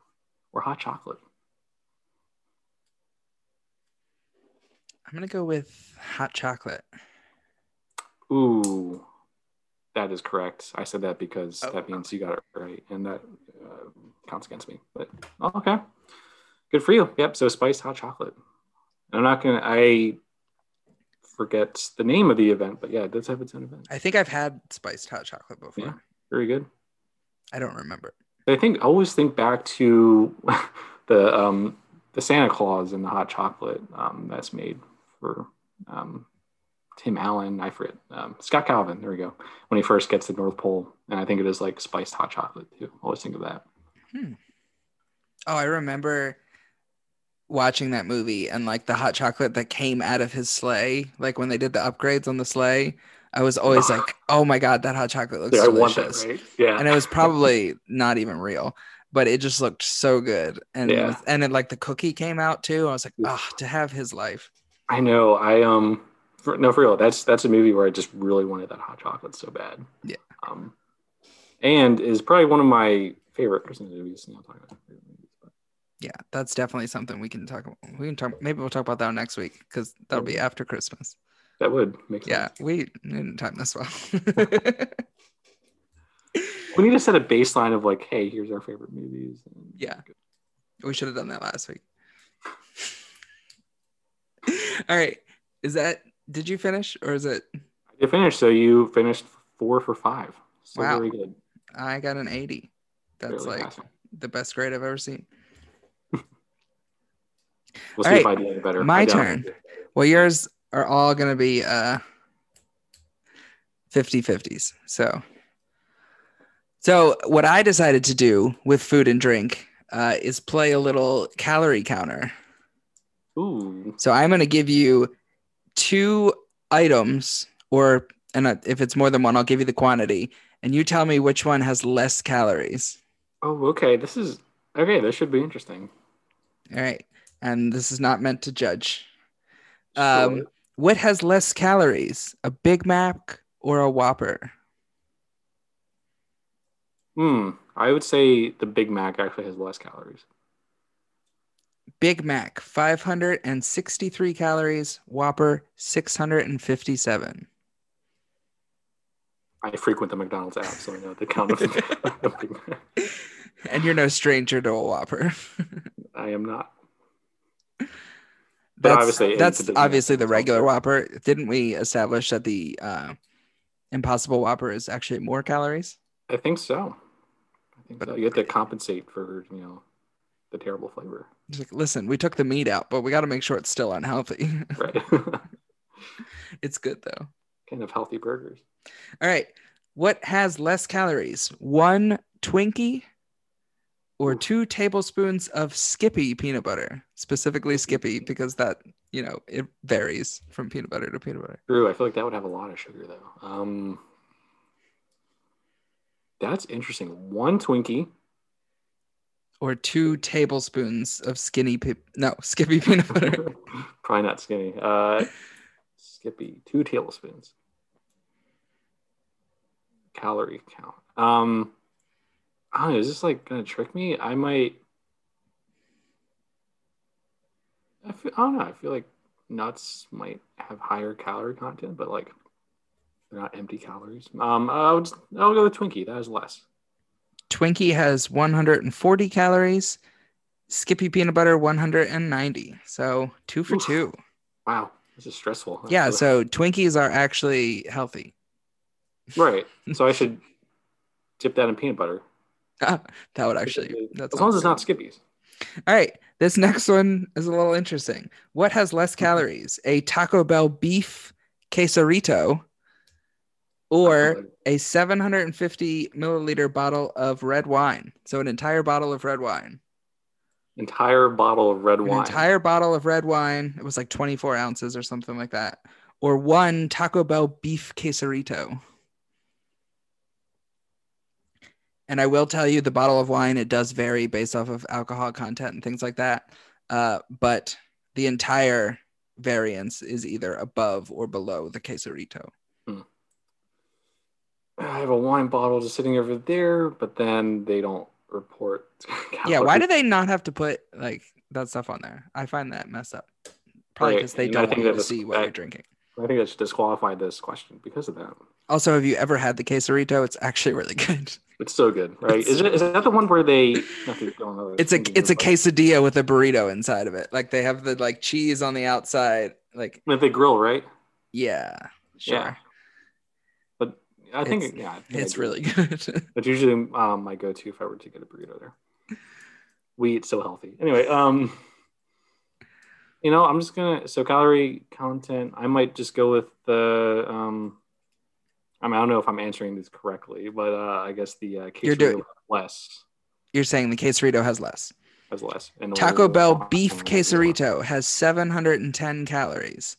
or hot chocolate. I'm gonna go with hot chocolate. Ooh, that is correct. I said that because Oh. that means you got it right, and that uh, counts against me. But oh, okay, good for you. Yep. So spiced hot chocolate. I'm not gonna. I forget the name of the event, but yeah, it does have its own event. I think I've had spiced hot chocolate before. Yeah. Very good. I don't remember. I think I always think back to the um, the Santa Claus and the hot chocolate um, that's made for um, Tim Allen. I forget um, Scott Calvin. There we go. When he first gets to North Pole, and I think it is like spiced hot chocolate too. Always think of that. Oh, I remember watching that movie and like the hot chocolate that came out of his sleigh, like when they did the upgrades on the sleigh. I was always like, "Oh my god, that hot chocolate looks Yeah, I want delicious." that. Right? Yeah. And it was probably not even real, but it just looked so good. And Yeah. and then like the cookie came out too. I was like, "Ah, to have his life." I know. I um. For, no, for real. That's that's a movie where I just really wanted that hot chocolate so bad. Yeah. Um, and is probably one of my favorite Christmas movies. Know, talking about favorite movies, but Yeah, that's definitely something we can talk about. We can talk. Maybe we'll talk about that next week because that'll be after Christmas. that would make sense. Yeah, we didn't time this well. We need to set a baseline of like, hey, here's our favorite movies. and- Yeah. we should have done that last week. All right. Is that? Did you finish or is it? I did finish. So you finished four for five. So Wow. very good. I got an eighty. That's Fairly like passing. the best grade I've ever seen. We'll see All if I do better. my turn. Well, yours are all going to be uh 50 50s. So, so what I decided to do with food and drink uh, is play a little calorie counter. Ooh. So I'm going to give you two items, or and if it's more than one, I'll give you the quantity, and you tell me which one has less calories. Oh, okay. This is okay. This should be interesting. All right, and this is not meant to judge. Sure. Um, what has less calories, a Big Mac or a Whopper? hmm. I would say the Big Mac actually has less calories. Big Mac, 563 calories. Whopper, 657. I frequent the McDonald's app, so I know the count of the Big Mac. And you're no stranger to a Whopper. I am not. But that's obviously, that's a Big Mac, obviously the regular Whopper. Didn't we establish that the uh, Impossible Whopper is actually more calories? I think so. I think But- so. You have to compensate for you know the terrible flavor, It's like, listen, we took the meat out, but we got to make sure it's still unhealthy. right? it's good though. kind of healthy burgers. All right. What has less calories? One Twinkie or two tablespoons of Skippy peanut butter? Specifically Skippy because that, you know, it varies from peanut butter to peanut butter. True. I feel like that would have a lot of sugar though. Um, that's interesting. One Twinkie. Or two tablespoons of skinny pe- no, Skippy peanut butter. Probably not skinny. Uh, Skippy, two tablespoons. Calorie count. Um, I don't know. Is this like gonna trick me? I might. I, feel, I don't know. I feel like nuts might have higher calorie content, but like they're not empty calories. Um, I would, I'll go with Twinkie. That is less. Twinkie has 140 calories. Skippy peanut butter 190. So, 2 for Oof. 2. Wow, this is stressful. Yeah, so Twinkies are actually healthy. right. So I should dip that in peanut butter. Ah, that would actually that's as long as it's not Skippy's. All right, this next one is a little interesting. What has less calories, a Taco Bell beef quesarito or a 750 milliliter bottle of red wine? So an entire bottle of red wine. entire bottle of red An wine. entire bottle of red wine. It was like 24 ounces or something like that. Or one Taco Bell beef quesarito. And I will tell you, the bottle of wine it does vary based off of alcohol content and things like that. Uh, but the entire variance is either above or below the quesarito. I have a wine bottle just sitting over there, but then they don't report. Yeah, why do they not have to put like that stuff on there? I find that messed up. Probably because they and I don't think want you to see what I- you're drinking. I think that should disqualify this question because of that. Also, have you ever had the quesarito? It's actually really good. It's so good, right? It's is it is that the one where they? Not to go on another It's a it's a quesadilla with a burrito inside of it. Like they have the like cheese on the outside. Like With the grill, right? yeah, sure. Yeah. I think It's- yeah, I think It's really good. That's usually um, my go-to if I were to get a burrito there. We eat so healthy. Anyway, um, you know, I'm just gonna so calorie content. I might just go with the. Um, I mean, I don't know if I'm answering this correctly, but uh, I guess the uh, You're doing- less You're saying the quesarito has less. has less. And Taco Bell beef quesarito has 710 calories.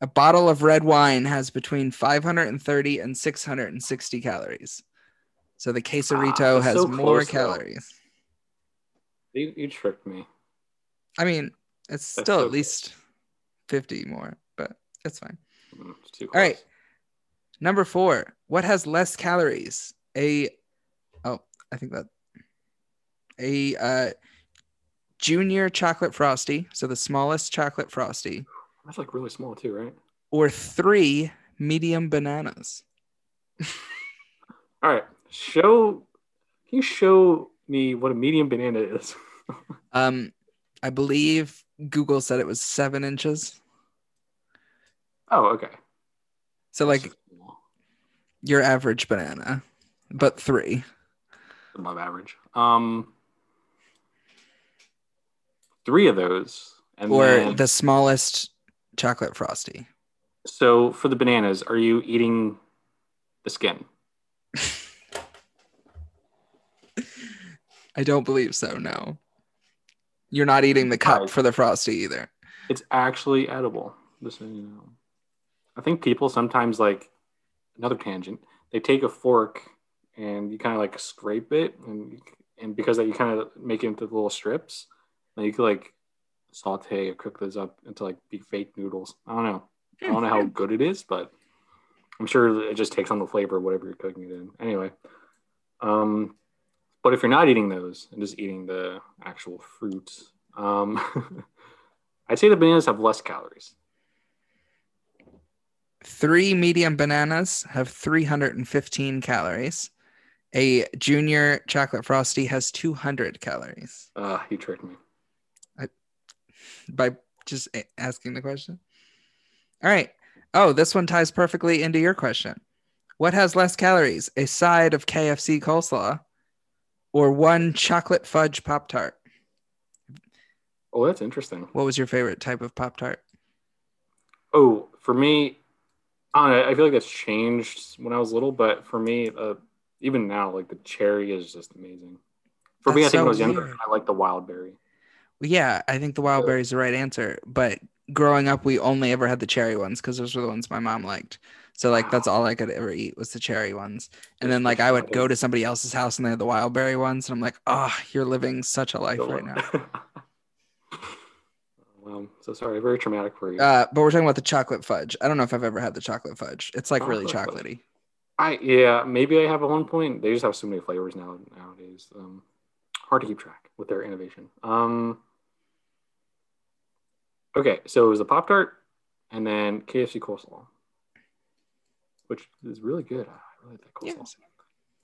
A bottle of red wine has between 530 and 660 calories. So the quesarito that's has so more close, though. calories. You, you tricked me. I mean, it's That's still so at least 50 more, but that's fine. Mm, All right. Number four, what has less calories? A, oh, I think that a uh, junior chocolate frosty, so the smallest chocolate frosty, That's like really small too, right? or three medium bananas. All right. Show. Can you show me what a medium banana is? Um, I believe Google said it was seven inches. oh, okay. So like your average banana, but three. above average. Um, three of those, and or then, the smallest chocolate frosty. so for the bananas, are you eating the skin? I don't believe so. No, you're not eating the cup for the frosty either. It's actually edible. Just so you know. I think people sometimes like another tangent. They take a fork and you kind of like scrape it, and and because that you kind of make it into little strips, and you could like saute or cook those up into like be fake noodles. I don't know. I don't know how good it is, but I'm sure it just takes on the flavor of whatever you're cooking it in. Anyway, um, but if you're not eating those and just eating the actual fruits, um, I'd say the bananas have less calories. Three medium bananas have 315 calories. A junior chocolate frosty has 200 calories. Uh, you tricked me. By just asking the question. All right. Oh, this one ties perfectly into your question. What has less calories? A side of KFC coleslaw or one chocolate fudge Pop Tart? Oh, that's interesting. What was your favorite type of Pop Tart? Oh, for me, I know. I feel like that's changed when I was little, but for me, uh, even now, like the cherry is just amazing. For me, I That's think when I was younger, weird. I like the wild berry. Yeah, I think the wild berry is the right answer. But growing up, we only ever had the cherry ones because those were the ones my mom liked. So like that's all I could ever eat was the cherry ones. And then like I would go to somebody else's house and they had the wild berry ones, and I'm like, oh, you're living such a life right now. well, so sorry, very traumatic for you. Uh, but we're talking about the chocolate fudge. I don't know if I've ever had the chocolate fudge. It's like really Chocolate fudge. chocolatey. I yeah, maybe I have at one point. They just have so many flavors now nowadays. Um, hard to keep track with their innovation. Um, okay, so it was a Pop Tart and then KFC coleslaw, which is really good. I really like that coleslaw. Yes.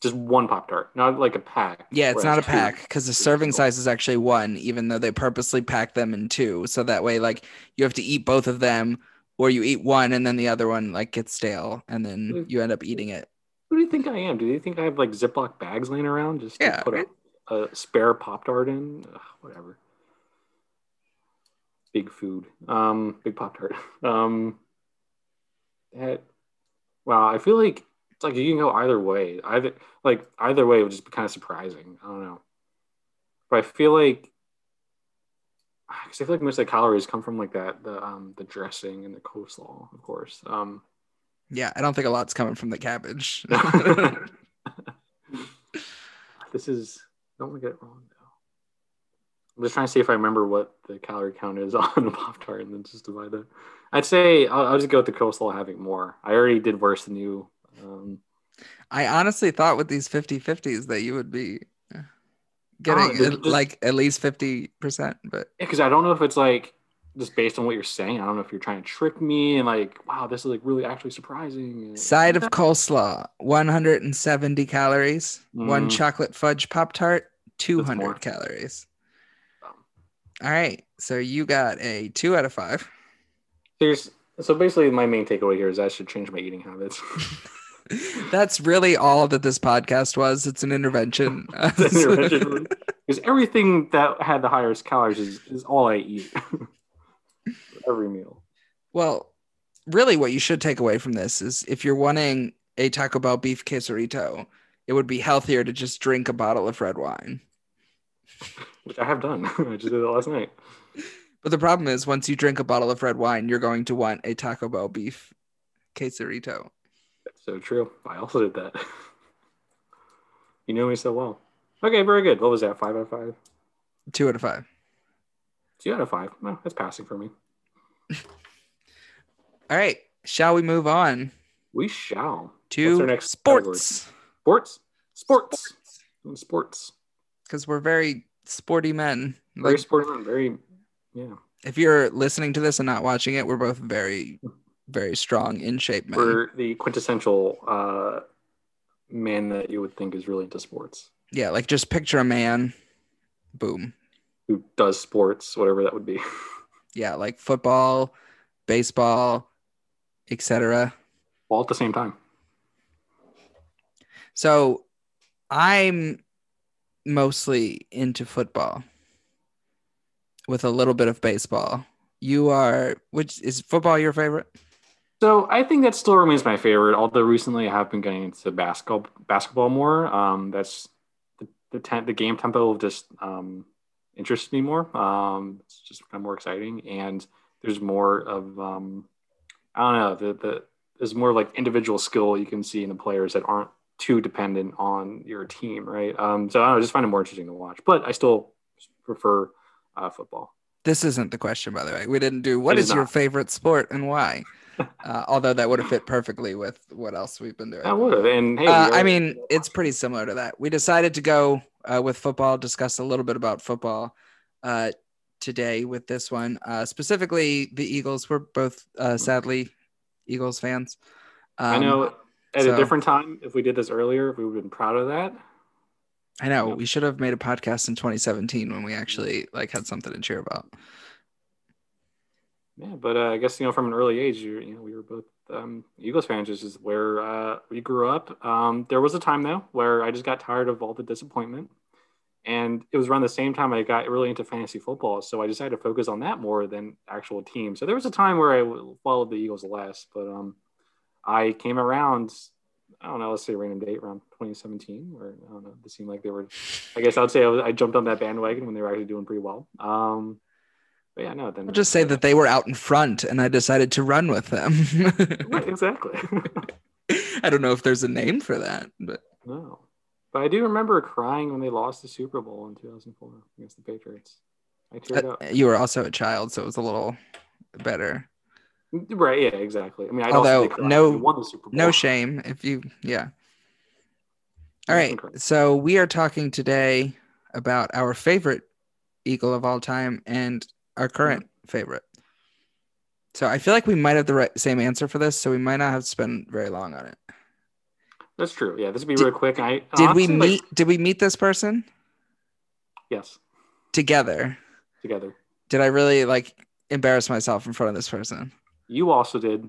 Just one Pop Tart, not like a pack. Yeah, it's not a pack because the serving size is actually one, even though they purposely pack them in two. So that way, like, you have to eat both of them, or you eat one and then the other one like gets stale, and then you end up eating it. Who do you think I am? Do you think I have like Ziploc bags laying around just to Yeah, put right. A, spare Pop Tart in? Ugh, whatever. Big food. Um, big Pop Tart. Um, that. Wow, I feel like it's like you can go either way. Either like either way would just be kind of surprising. I don't know, but I feel like. Because I feel like most of the calories come from like that the um the dressing and the coleslaw, of course. Um, Yeah, I don't think a lot's coming from the cabbage. this is don't want to get it wrong though. I'm just trying to see if I remember what the calorie count is on a Pop Tart and then just divide that. I'd say I'll, I'll just go with the coleslaw having more. I already did worse than you. Um, I honestly thought with these 50 50s that you would be getting Oh, just- like at least 50%, but Yeah, because I don't know if it's like just based on what you're saying. I don't know if you're trying to trick me and like, wow, this is like really actually surprising. side of coleslaw 170 calories, one Mm. chocolate fudge Pop Tart, 200 calories. Um, All right. So you got a two out of five. There's so basically my main takeaway here is I should change my eating habits. That's really all that this podcast was. It's an intervention. Intervention. Because everything that had the highest calories is, is all I eat. Every meal. well, really, what you should take away from this is if you're wanting a Taco Bell beef quesarito, it would be healthier to just drink a bottle of red wine. Which I have done. I just did it last night. But the problem is, once you drink a bottle of red wine, you're going to want a Taco Bell beef quesarito. That's so true. I also did that. you know me so well. Okay, very good. What was that? Five out of five? Two out of five. Two out of five. No, that's passing for me. All right. Shall we move on We shall. to our next sports? Sports. Sports. Sports. Sports. Because we're very sporty men. Very Like, sporty. Men. Very. Yeah. if you're listening to this and not watching it, we're both very, very strong, in shape men. We're the quintessential uh, man that you would think is really into sports, Yeah, like just picture a man. Boom. who does sports, whatever that would be. Yeah, like football, baseball, etc. All at the same time. So I'm mostly into football with a little bit of baseball. You are which is football your favorite? So I think that still remains my favorite. Although recently I have been getting into basketball basketball more. Um, that's the the, te- the game tempo just um, interests me more. Um, it's just kind of more exciting, and there's more of um, I don't know the the there's more like individual skill you can see in the players that aren't too dependent on your team, right? Um, so I don't know, I just find it more interesting to watch. But I still prefer uh, football. This isn't the question, by the way. We didn't do what is is your favorite sport and why? uh, although that would have fit perfectly with what else we've been doing. I would have, and hey, Uh, I mean, it's pretty similar to that. We decided to go uh, with football, discuss a little bit about football uh, today with this one. Uh, specifically, the Eagles. We're both uh, sadly Eagles fans. Um, I know at so- a different time, if we did this earlier, we would have been proud of that. I know. We should have made a podcast in 2017 when we actually like had something to cheer about. Yeah, but uh, I guess you know from an early age, you you know we were both um, Eagles fans. This is where uh, we grew up. Um, there was a time though where I just got tired of all the disappointment, and it was around the same time I got really into fantasy football. So I decided to focus on that more than actual team. So there was a time where I followed the Eagles less, but um, I came around. I don't know. Let's say a random date around 2017, where I don't know. It seemed like they were. I guess I would say I, was, I jumped on that bandwagon when they were actually doing pretty well. Um, but yeah, no. Then I'll just say that they were out in front and I decided to run with them. Right, exactly. I don't know if there's a name for that, but no. But I do remember crying when they lost the Super Bowl in 2004 against the Patriots. I teared uh, up. you were also a child, so it was a little better. Right, yeah, exactly. I mean, I Although, no- won the Super Bowl. No shame if you, yeah. All right. Incredible. So we are talking today about our favorite Eagle of all time and our current mm-hmm. favorite. So I feel like we might have the right, same answer for this, so we might not have to spend very long on it. That's true. Yeah, this would be Did- real quick. I Did we honestly, like- meet? did we meet this person yes, together? together. Did I really like embarrass myself in front of this person? You also did,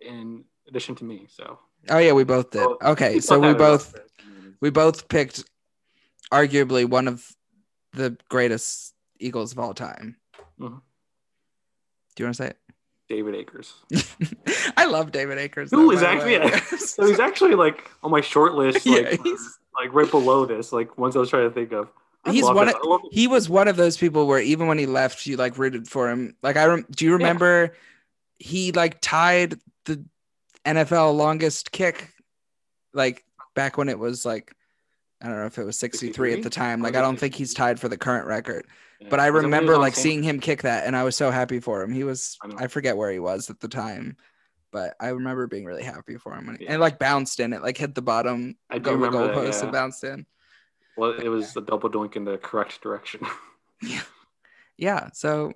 in addition to me. So Oh yeah, we both did. Well, Okay, so we both we both picked arguably one of the greatest Eagles of all time. Mhm. Do you want to say it? David Akers. I love David Akers. Who though, is actually yeah. so he's actually like on my short list, Yeah, like he's- like right below this, like ones I was trying to think of. I He's one of- I love it. he was one of those people where even when he left, you like rooted for him. Like I rem- do you remember he like tied the NFL longest kick, like back when it was like I don't know if it was 63 at the time. Like I don't think he's tied for the current record. Yeah. But I Was it when he was remember like seeing him kick that, and I was so happy for him. He was I. I forget where he was at the time, but I remember being really happy for him when he, Yeah. and like bounced in it, like hit the bottom I do remember that, goalpost yeah. and bounced in. Well, it was a double doink in the correct direction. Yeah. Yeah, so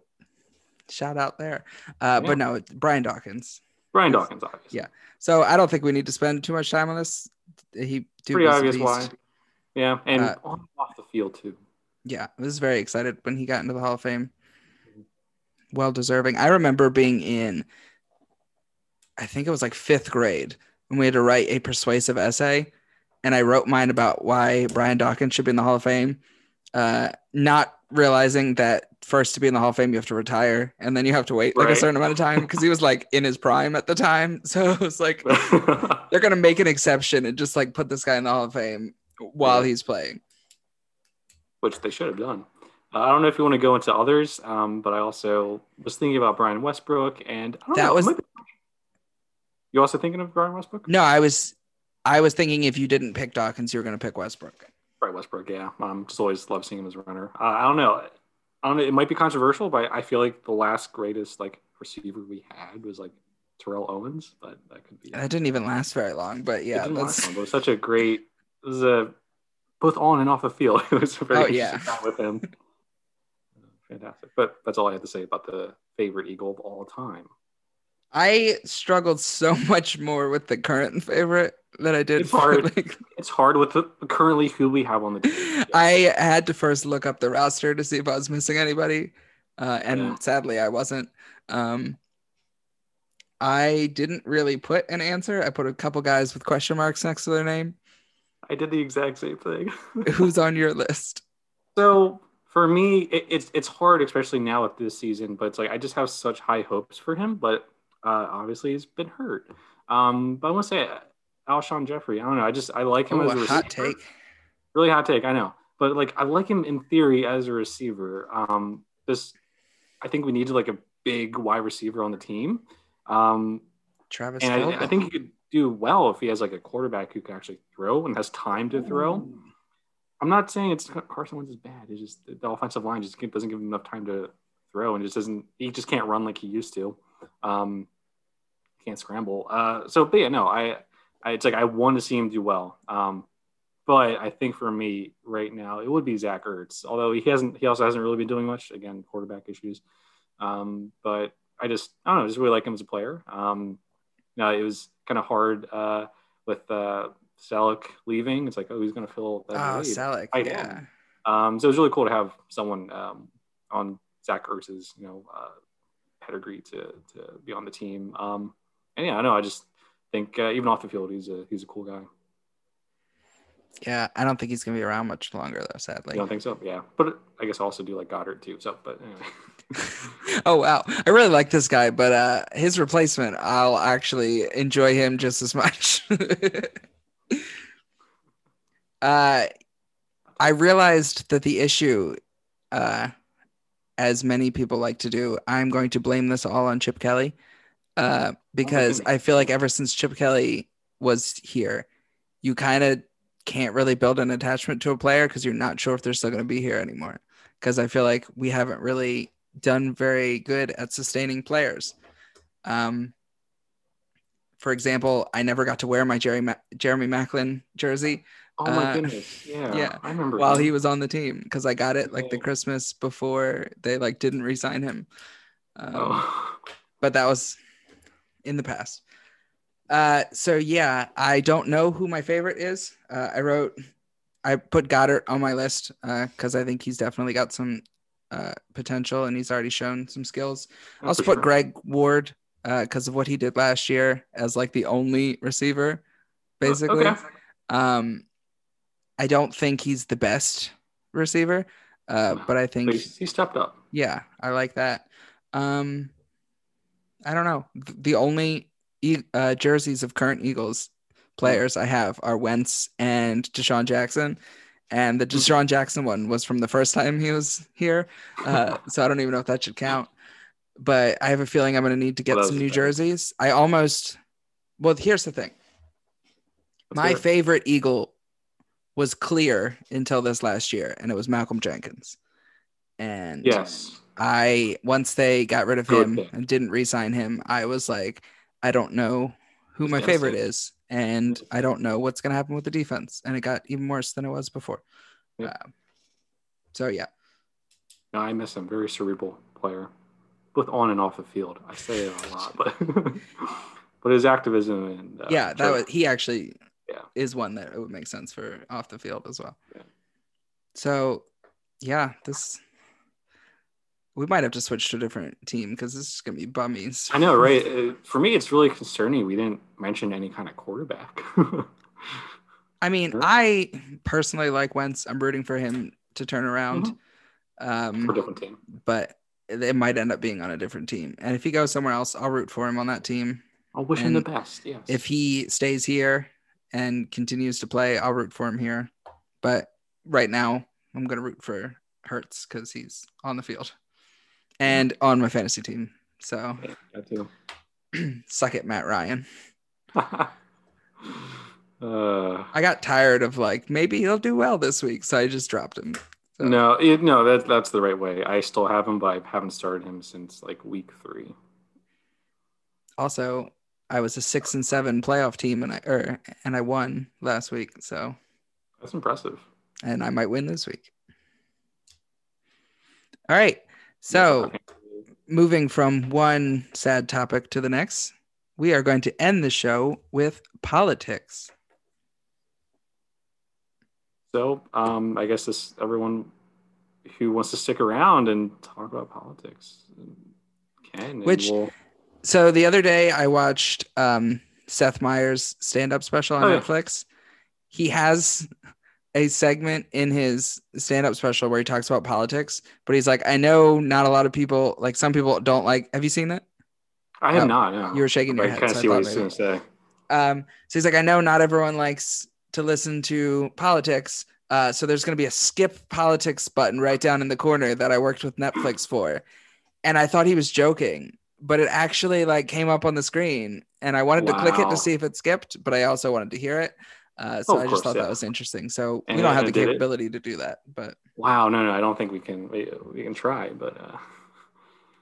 shout out there. Uh, Yeah. But no, Brian Dawkins. Brian Dawkins, obviously. Yeah. So I don't think we need to spend too much time on this. He Pretty obvious beast. why. Yeah, and Uh, on off the field too. Yeah, I was very excited when he got into the Hall of Fame. Well deserving. I remember being in, I think it was like fifth grade, when we had to write a persuasive essay, and I wrote mine about why Brian Dawkins should be in the Hall of Fame, uh, not realizing that first to be in the Hall of Fame you have to retire, and then you have to wait like a certain amount of time because he was like in his prime at the time. So it was like they're gonna make an exception and just like put this guy in the Hall of Fame while Yeah. he's playing. which they should have done. Uh, I don't know if you want to go into others, um, but I also was thinking about Brian Westbrook, and I don't That know, was- be- you also thinking of Brian Westbrook? No, I was I was thinking if you didn't pick Dawkins, you were gonna pick Westbrook. Right, Westbrook, yeah. Um, just always love seeing him as a runner. Uh, I don't know. I don't know. It might be controversial, but I feel like the last greatest like receiver we had was like Terrell Owens, but that could be. That didn't even last very long, but It yeah, last long, but it was such a great. It was a both on and off the field. It was a very Oh, yeah. with him. Fantastic. But that's all I had to say about the favorite Eagle of all time. I struggled so much more with the current favorite than I did It's hard. like It's hard with the, currently who we have on the team. I had to first look up the roster to see if I was missing anybody. Uh, and Yeah. sadly I wasn't. Um I didn't really put an answer. I put a couple guys with question marks next to their name. I did the exact same thing. Who's on your list? So for me, it, it's it's hard, especially now with this season. But it's like I just have such high hopes for him. But uh, obviously, he's been hurt. Um, but I want to say Alshon Jeffery. I don't know. I just I like him Oh, as a a hot receiver. take. Really hot take. I know, but like I like him in theory as a receiver. Um, this I think we needed like a big wide receiver on the team. Um, Travis and I. I think he could do well if he has like a quarterback who can actually throw and has time to throw. I'm not saying it's Carson Wentz is bad. It's just the offensive line just doesn't give him enough time to throw and just doesn't. He just can't run like he used to. Um, can't scramble. Uh, so, but yeah, no, I, it's like I want to see him do well. Um, but I think for me right now, it would be Zach Ertz. Although he hasn't, he also hasn't really been doing much. Again, quarterback issues. Um, but I just, I don't know, just really like him as a player. Um, now it was kind of hard uh, with uh, Celek leaving. It's like, oh, he's going to fill that Oh. Celek. I Yeah. Um, so it was really cool to have someone um, on Zach Ertz's, you know, uh, pedigree to to be on the team. Um, and yeah, I know. I just think uh, even off the field, he's a he's a cool guy. Yeah. I don't think he's gonna be around much longer though, sadly. You don't think so? Yeah, but I guess I also do like Goedert too. So, but anyway. oh wow. I really like this guy, but uh his replacement, I'll actually enjoy him just as much. uh I realized that the issue uh as many people like to do, I'm going to blame this all on Chip Kelly. Uh because. I feel like ever since Chip Kelly was here, you kind of can't really build an attachment to a player because you're not sure if they're still going to be here anymore. Because I feel like we haven't really done very good at sustaining players. Um, for example, I never got to wear my Jerry Ma- Jeremy Maclin jersey oh my Uh, goodness, yeah, yeah. I remember while him. he was on the team because I got it like the Oh. Christmas before they like didn't re-sign him. Um, Oh. but that was in the past. Uh, so yeah, I don't know who my favorite is. Uh, I wrote, I put Goedert on my list because I think he's definitely got some uh, potential and he's already shown some skills. I also put sure. Greg Ward because of what he did last year as like the only receiver, basically. Okay. Um, I don't think he's the best receiver, uh, but I think he stepped up. yeah, I like that. Um, I don't know. The only uh, jerseys of current Eagles players I have are Wentz and DeSean Jackson, and the Hmm. DeSean Jackson one was from the first time he was here. Uh, so I don't even know if that should count. But I have a feeling I'm going to need to get Well, some new bad. jerseys. I almost. Well, here's the thing. Let's My favorite Eagle was clear until this last year, and it was Malcolm Jenkins. And yes, I once they got rid of Good him pick. and didn't re-sign him, I was like, I don't know who my favorite is, and I don't know what's going to happen with the defense. And it got even worse than it was before. Yeah. Uh, so yeah, No, I miss him. Very cerebral player, both on and off the field. I say it a lot, but but his activism and uh, yeah, that was he actually Yeah. is one that it would make sense for off the field as well. Yeah. So yeah, this we might have to switch to a different team because this is gonna be bummies. I know, right? Uh, For me, it's really concerning. We didn't mention any kind of quarterback. I mean, Sure. I personally like Wentz. I'm rooting for him to turn around. Mm-hmm. for a Um, different team. but it might end up being on a different team. And if he goes somewhere else, I'll root for him on that team. I'll wish him the best. Yes. If he stays here and continues to play, I'll root for him here. But right now, I'm gonna root for Hurts because he's on the field and on my fantasy team. So suck it, Matt Ryan. uh, I got tired of like maybe he'll do well this week, so I just dropped him. So, no, it, no, that's that's the right way. I still have him, but I haven't started him since like week three. Also, I was a six and seven playoff team, and I or and I won last week. So That's impressive. and I might win this week. All right. So moving from one sad topic to the next, we are going to end the show with politics. So, um, I guess this everyone who wants to stick around and talk about politics can. Which- we'll- So the other day I watched um, Seth Meyers stand-up special on Oh, yeah. Netflix. He has a segment in his stand-up special where he talks about politics, but he's like, I know not a lot of people like some people don't like have you seen that? I have Oh, not. No. You were shaking your I head. kind of so I see what he's going to say. Um, so he's like, I know not everyone likes to listen to politics. Uh, so there's going to be a skip politics button right down in the corner that I worked with Netflix for. And I thought he was joking, but it actually like came up on the screen and I wanted to click it to see if it skipped, but I also wanted to hear it. Uh, so Oh, I just course, thought yeah. that was interesting. So And we don't have the did it? capability to do that, but Wow, no, no, I don't think we can. We, we can try, but uh,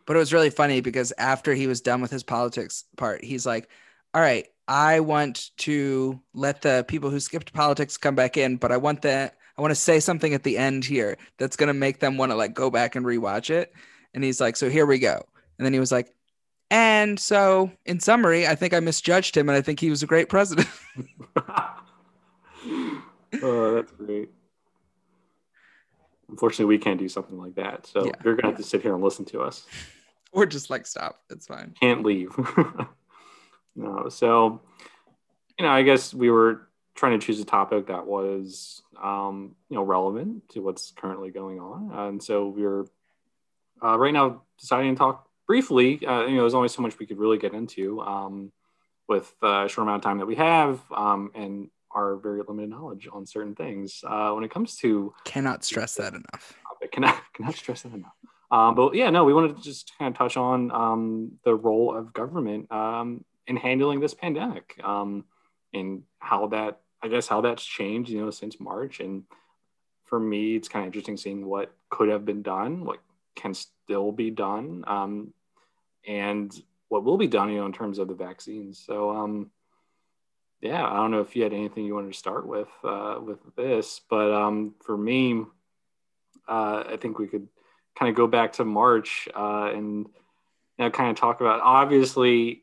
but it was really funny because after he was done with his politics part, he's like, "All right, I want to let the people who skipped politics come back in, but I want that I want to say something at the end here that's gonna make them want to like go back and rewatch it." And he's like, "So here we go." And then he was like, "And so, in summary, I think I misjudged him, and I think he was a great president." oh, that's great. Unfortunately, we can't do something like that. So Yeah. you're gonna have to sit here and listen to us. or just like stop. It's fine. Can't leave. no. So, you know, I guess we were trying to choose a topic that was, um, you know, relevant to what's currently going on, and so we're uh, right now deciding to talk briefly. Uh, you know, there's only so much we could really get into um, with uh, a short amount of time that we have, um, and our very limited knowledge on certain things uh, when it comes to Cannot stress that enough. topic. Cannot cannot stress that enough. Um, but yeah, no, we wanted to just kind of touch on um, the role of government um, in handling this pandemic um, and how that, I guess, how that's changed, you know, since March. And for me, it's kind of interesting seeing what could have been done, what can still be done, um, and what will be done, you know, in terms of the vaccines. So, um, yeah, I don't know if you had anything you wanted to start with uh, with this, but um, for me, uh, I think we could kind of go back to March uh, and you know, kind of talk about obviously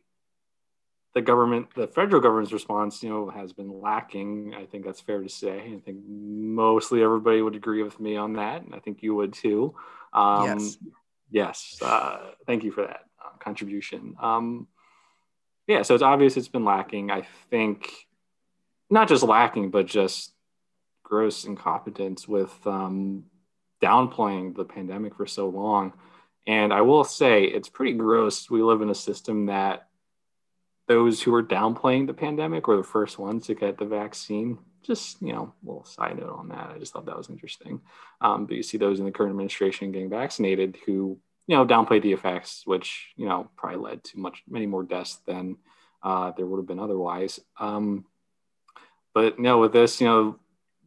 the government, the federal government's response, you know, has been lacking. I think that's fair to say. I think mostly everybody would agree with me on that, and I think you would too. Um, Yes. Yes. Uh, thank you for that uh, contribution. Um, yeah, so it's obvious it's been lacking. I think not just lacking, but just gross incompetence with um, downplaying the pandemic for so long. And I will say it's pretty gross. We live in a system that those who are downplaying the pandemic were the first ones to get the vaccine. Just, you know, a little side note on that. I just thought that was interesting. Um, but you see those in the current administration getting vaccinated who, you know, downplayed the effects, which, you know, probably led to much, many more deaths than uh, there would have been otherwise. Um, but no, with this, you know,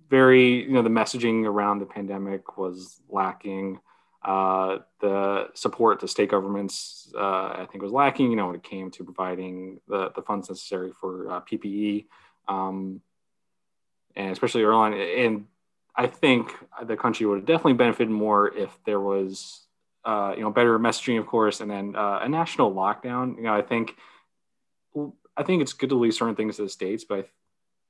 very, you know, the messaging around the pandemic was lacking. uh, the support to state governments, uh, I think, was lacking. You know, when it came to providing the, the funds necessary for uh, PPE, um, and especially early on. And I think the country would have definitely benefited more if there was, uh, you know, better messaging, of course, and then uh, a national lockdown. You know, I think, I think it's good to leave certain things to the states, but I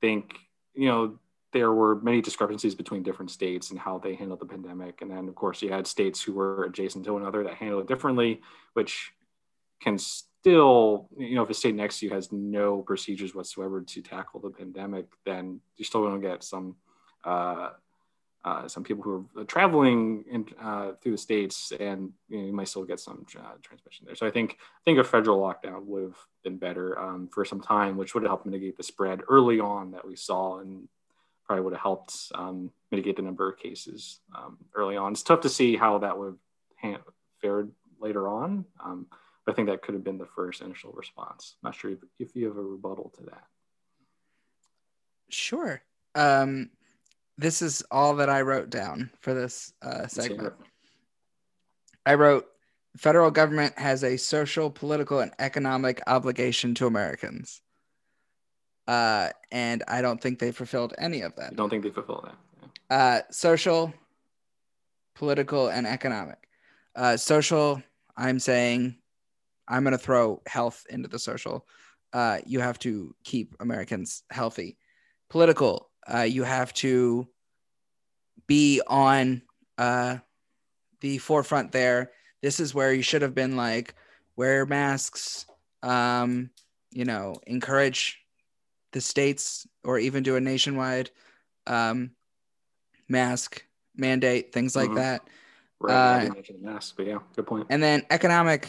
think, you know, there were many discrepancies between different states and how they handled the pandemic. And then, of course, you had states who were adjacent to another that handled it differently, which can still, you know, if a state next to you has no procedures whatsoever to tackle the pandemic, then you're still going to get some. Uh, uh, some people who are traveling in, uh, through the states, and you, know, you, might still get some uh, transmission there. So I think I think a federal lockdown would have been better um, for some time, which would have helped mitigate the spread early on that we saw, and probably would have helped um, mitigate the number of cases um, early on. It's tough to see how that would have fared later on, um, but I think that could have been the first initial response. I'm not sure if, if you have a rebuttal to that. Sure. Um, this is all that I wrote down for this uh, segment. I wrote federal government has a social, political, and economic obligation to Americans. Uh, and I don't think they fulfilled any of that. I don't think they fulfilled that. Yeah. Uh, social, political, and economic. Uh, social, I'm saying, I'm going to throw health into the social. Uh, you have to keep Americans healthy. Political, uh, you have to be on uh, the forefront there. This is where you should have been like, wear masks, um, you know, encourage the states or even do a nationwide um, mask mandate, things like mm-hmm. that. Right. Uh, mask, but yeah, good point. And then economic,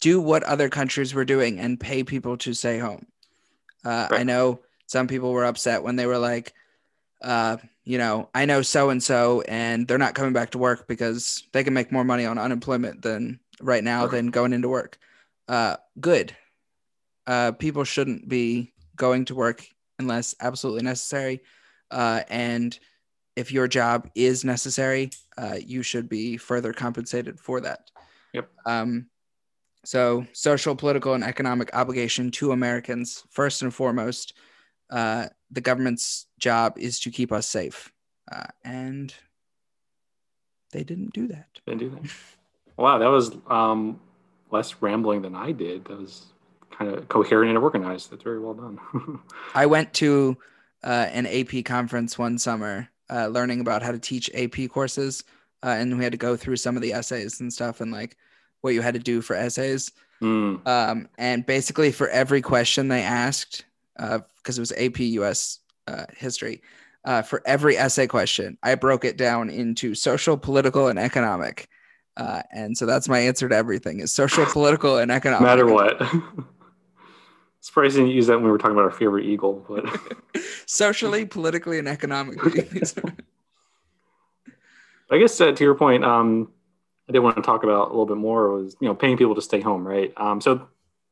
do what other countries were doing and pay people to stay home. Uh, right. I know some people were upset when they were like, uh, you know, I know so and so, and they're not coming back to work because they can make more money on unemployment than right now than going into work. Uh, good uh, people shouldn't be going to work unless absolutely necessary. Uh, and if your job is necessary, uh, you should be further compensated for that. Yep. Um, so, social, political, and economic obligation to Americans, first and foremost, uh, the government's job is to keep us safe. Uh, and they didn't do that. They didn't do that. wow, that was um, less rambling than I did. That was kind of coherent and organized. That's very well done. I went to uh, an AP conference one summer, uh, learning about how to teach AP courses, uh, and we had to go through some of the essays and stuff, and like what you had to do for essays. Mm. Um, and basically, for every question they asked, because uh, it was AP US uh, history, uh, for every essay question, I broke it down into social, political, and economic. and so that's my answer to everything: is social, political, and economic. Matter what. Surprising to use that when we were talking about our favorite eagle, but socially, politically, and economically. I guess uh, to your point, um, I did want to talk about a little bit more was you know paying people to stay home, right? Um, so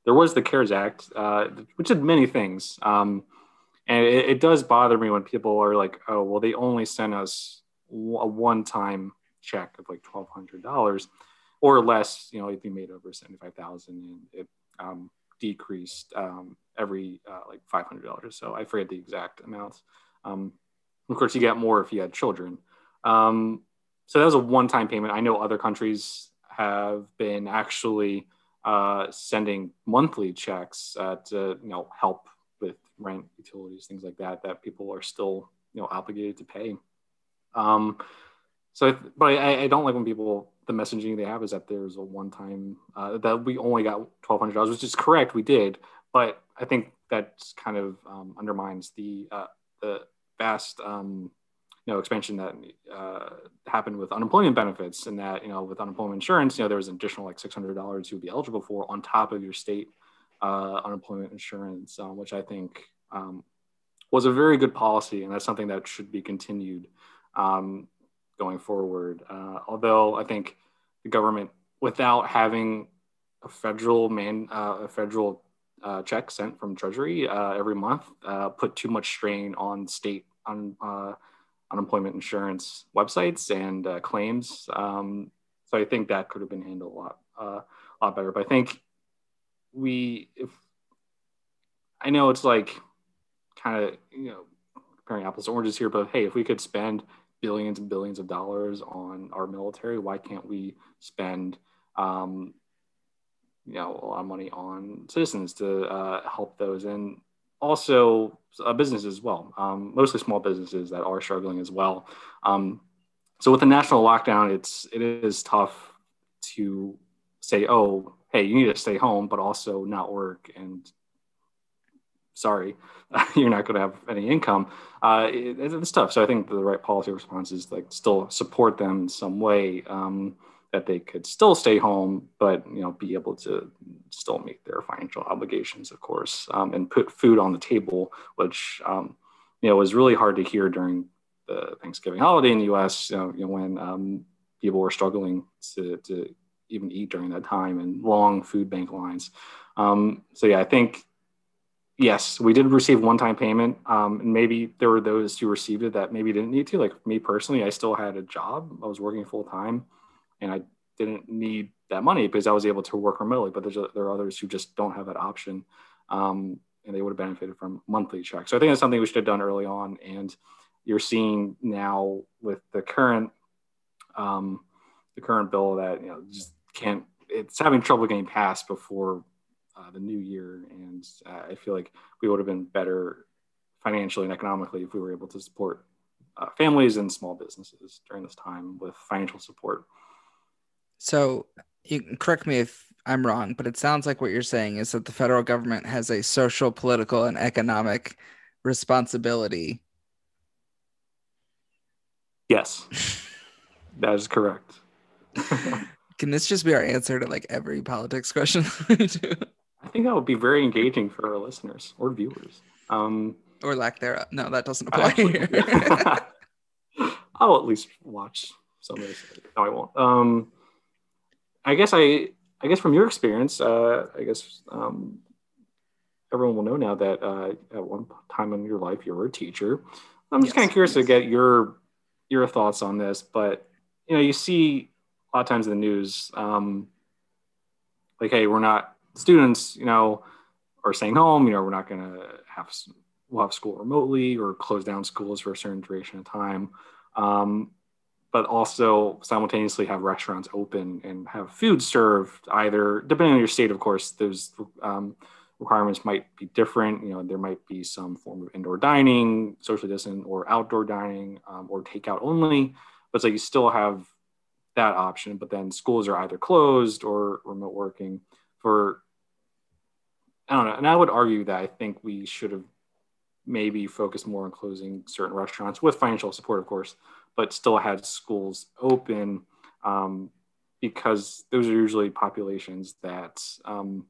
there was the CARES Act, uh, which did many things, um, and it, it, does bother me when people are like, "Oh, well, they only sent us a one-time check of like twelve hundred dollars or less." You know, if you made over seventy-five thousand, and it um, decreased um, every uh, like five hundred dollars so. I forget the exact amounts. Um, of course, you get more if you had children. Um, so that was a one-time payment. I know other countries have been actually uh, sending monthly checks uh, to you know help with rent, utilities, things like that. That people are still you know obligated to pay. Um, so, but I, I don't like when people the messaging they have is that there's a one time uh, that we only got twelve hundred dollars, which is correct. We did, but I think that kind of um, undermines the uh, the vast um, know expansion that uh, happened with unemployment benefits, and that you know with unemployment insurance, you know there was an additional like six hundred dollars you would be eligible for on top of your state uh, unemployment insurance, um, which I think um, was a very good policy, and that's something that should be continued. Um, going forward. Uh, although I think the government, without having a federal man, uh, a federal uh, check sent from Treasury every month, put too much strain on state on unemployment insurance websites and uh, claims. Um, so I think that could have been handled a lot, uh, a lot better. But I think we, if I know it's like kind of you know comparing apples to oranges here, but hey, if we could spend billions and billions of dollars on our military, why can't we spend um, you know a lot of money on citizens to uh, help those and also uh, businesses as well, um, mostly small businesses that are struggling as well. Um, so with the national lockdown, it's it is tough to say, oh, hey, you need to stay home, but also not work and sorry, you're not going to have any income. Uh, it, it's tough. So I think the right policy response is like still support them in some way. Um, that they could still stay home, but you know, be able to still meet their financial obligations, of course, um, and put food on the table, which um, you know was really hard to hear during the Thanksgiving holiday in the U.S. You know, you know when um, people were struggling to, to even eat during that time and long food bank lines. Um, so yeah, I think yes, we did receive one-time payment, um, and maybe there were those who received it that maybe didn't need to. Like me personally, I still had a job; I was working full time and I didn't need that money because I was able to work remotely. But there's a, there are others who just don't have that option, um, and they would have benefited from monthly checks. So I think that's something we should have done early on. And you're seeing now with the current um, the current bill that you know just can't. It's having trouble getting passed before uh, the new year, and uh, I feel like we would have been better financially and economically if we were able to support uh, families and small businesses during this time with financial support. So you can correct me if I'm wrong, but it sounds like what you're saying is that the federal government has a social, political, and economic responsibility. Yes, that is correct. can this just be our answer to like every politics question? I think that would be very engaging for our listeners or viewers. Um, or lack thereof. No, that doesn't apply actually, here. I'll at least watch some of this. No, I won't. Um, I guess I I guess from your experience, uh, I guess um, everyone will know now that uh, at one time in your life you were a teacher. I'm just yes, kind of curious yes. to get your your thoughts on this, but you know, you see a lot of times in the news, um, like, hey, we're not students, you know, are staying home. You know, we're not going to have we'll have school remotely or close down schools for a certain duration of time. Um, but also simultaneously have restaurants open and have food served either depending on your state of course those um, requirements might be different. You know there might be some form of indoor dining social distance or outdoor dining um, or takeout only but so you still have that option. But then schools are either closed or remote working for i don't know. And i would argue that i think we should have maybe focused more on closing certain restaurants with financial support of course but still had schools open um, because those are usually populations that, um,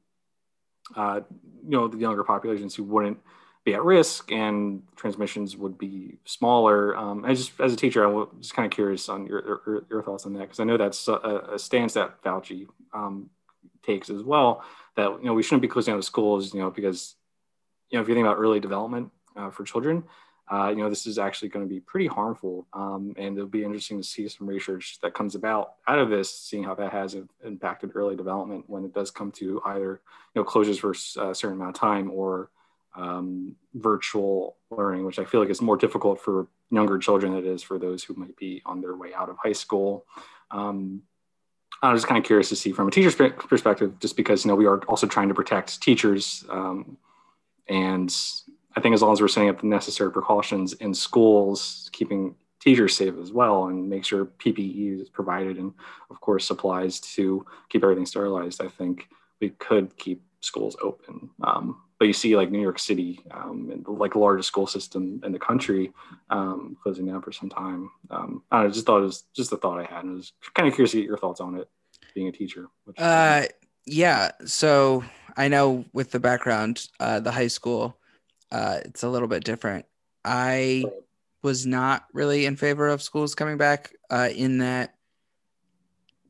uh, you know, the younger populations who wouldn't be at risk and transmissions would be smaller. Um, I just, as a teacher, I'm just kind of curious on your, your, your thoughts on that because I know that's a, a stance that Fauci um, takes as well. That you know we shouldn't be closing down the schools, you know, because you know if you think about early development uh, for children, uh, you know, this is actually going to be pretty harmful. Um, and it'll be interesting to see some research that comes about out of this, seeing how that has impacted early development when it does come to either, you know, closures for a certain amount of time or um, virtual learning, which I feel like is more difficult for younger children than it is for those who might be on their way out of high school. Um, I'm just kind of curious to see from a teacher's perspective, just because, you know, we are also trying to protect teachers um, and I think as long as we're setting up the necessary precautions in schools, keeping teachers safe as well, and make sure PPE is provided, and of course supplies to keep everything sterilized, I think we could keep schools open. Um, but you see, like New York City, um, like the largest school system in the country, um, closing down for some time. Um, I just thought it was just a thought I had, and I was kind of curious to get your thoughts on it, being a teacher. Which, uh, yeah. So I know with the background, uh, the high school uh, it's a little bit different. I was not really in favor of schools coming back uh, in that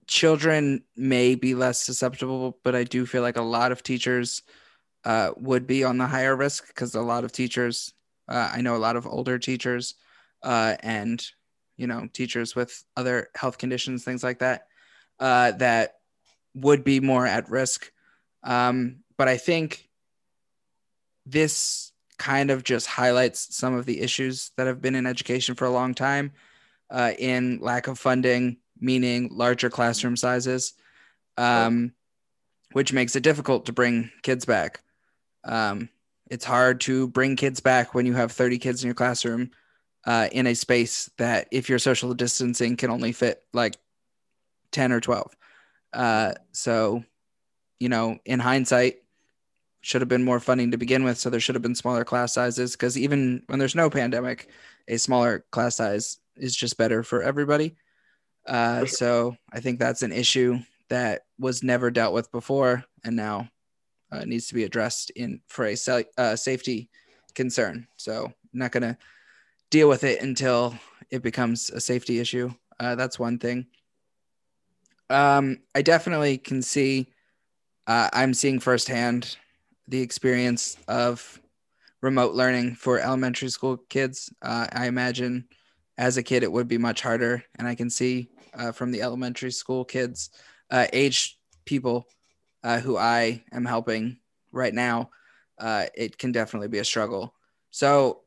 children may be less susceptible, but I do feel like a lot of teachers uh, would be on the higher risk because a lot of teachers, uh, I know a lot of older teachers uh, and you know teachers with other health conditions, things like that, uh, that would be more at risk. Um, but I think this kind of just highlights some of the issues that have been in education for a long time uh, in lack of funding, meaning larger classroom sizes, um, which makes it difficult to bring kids back. Um, it's hard to bring kids back when you have 30 kids in your classroom uh, in a space that, if you're social distancing, can only fit like 10 or 12. Uh, so, you know, in hindsight, should have been more funding to begin with. So there should have been smaller class sizes because even when there's no pandemic, a smaller class size is just better for everybody. Uh, so I think that's an issue that was never dealt with before and now uh, needs to be addressed in for a uh, safety concern. So I'm not going to deal with it until it becomes a safety issue. Uh, that's one thing. Um, I definitely can see. Uh, I'm seeing firsthand the experience of remote learning for elementary school kids. Uh, I imagine as a kid it would be much harder, and I can see uh, from the elementary school kids, uh, age people uh, who I am helping right now, uh, it can definitely be a struggle. So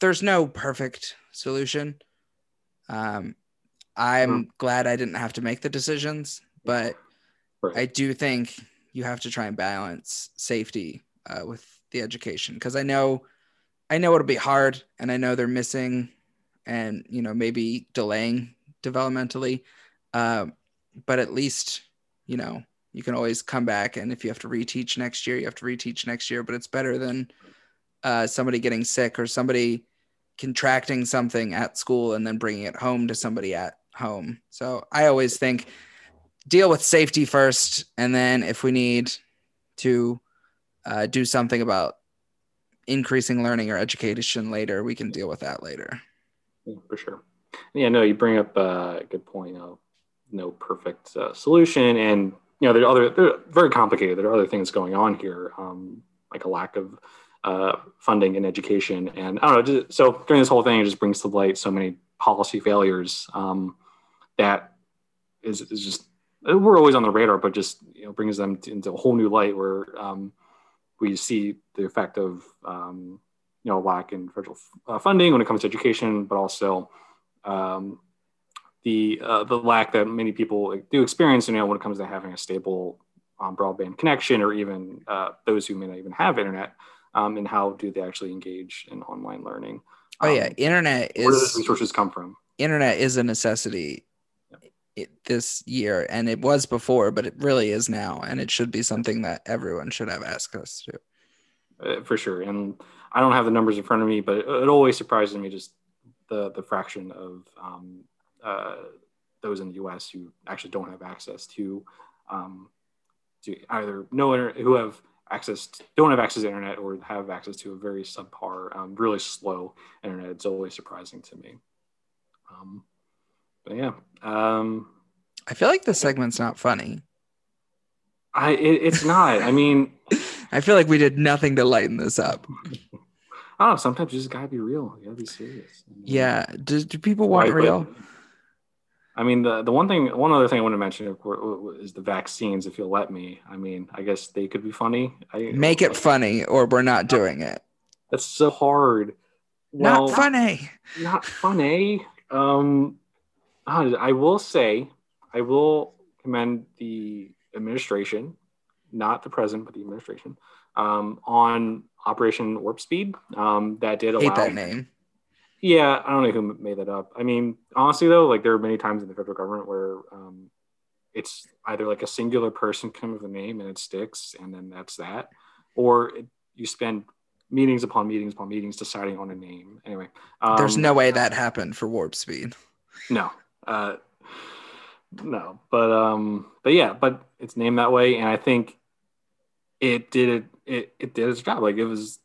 there's no perfect solution. Um, I'm mm. glad I didn't have to make the decisions, but. I do think you have to try and balance safety uh, with the education because I know, I know it'll be hard, and I know they're missing, and you know maybe delaying developmentally, uh, but at least you know you can always come back, and if you have to reteach next year, you have to reteach next year. But it's better than uh, somebody getting sick or somebody contracting something at school and then bringing it home to somebody at home. So I always think deal with safety first, and then if we need to uh, do something about increasing learning or education later, we can deal with that later. For sure. Yeah, no, you bring up a good point. You know, no perfect uh, solution, and you know, there are other, they're very complicated. There are other things going on here, um, like a lack of uh, funding in education, and I don't know. Just, so during this whole thing, it just brings to light so many policy failures um, that is, is just we're always on the radar, but just you know brings them into a whole new light where um, we see the effect of um, you know lack in federal uh, funding when it comes to education, but also um, the uh, the lack that many people do experience, you know, when it comes to having a stable um, broadband connection, or even uh, those who may not even have internet, um, and how do they actually engage in online learning? oh yeah, um, internet is where do those resources come from? Internet is a necessity this year and it was before but it really is now and it should be something that everyone should have access to. Uh, for sure and i don't have the numbers in front of me but it, it always surprises me just the the fraction of um, uh, those in the us who actually don't have access to um, to either no who have access to, don't have access to internet or have access to a very subpar um, really slow internet. It's always surprising to me. Um, but yeah. Um, I feel like the segment's not funny. I it, it's not. I mean, I feel like we did nothing to lighten this up. Oh, sometimes you just gotta be real. You gotta be serious. Yeah. Do, do people want right, real? But, I mean, the the one thing, one other thing I want to mention is the vaccines. If you'll let me, I mean, I guess they could be funny. I, Make it funny, or we're not doing it. That's so hard. Well, not funny. Not funny. Um, I will say, I will commend the administration, not the president, but the administration, um, on Operation Warp Speed. Um, that did allow. Hate that name. Yeah, I don't know who made that up. I mean, honestly though, like there are many times in the federal government where um, it's either like a singular person come with a name and it sticks, and then that's that, or it, you spend meetings upon meetings upon meetings deciding on a name. Anyway, um, there's no way that happened for Warp Speed. No, uh, no, but um, but yeah, but it's named that way, and I think it did it. It, did its job. Like it was,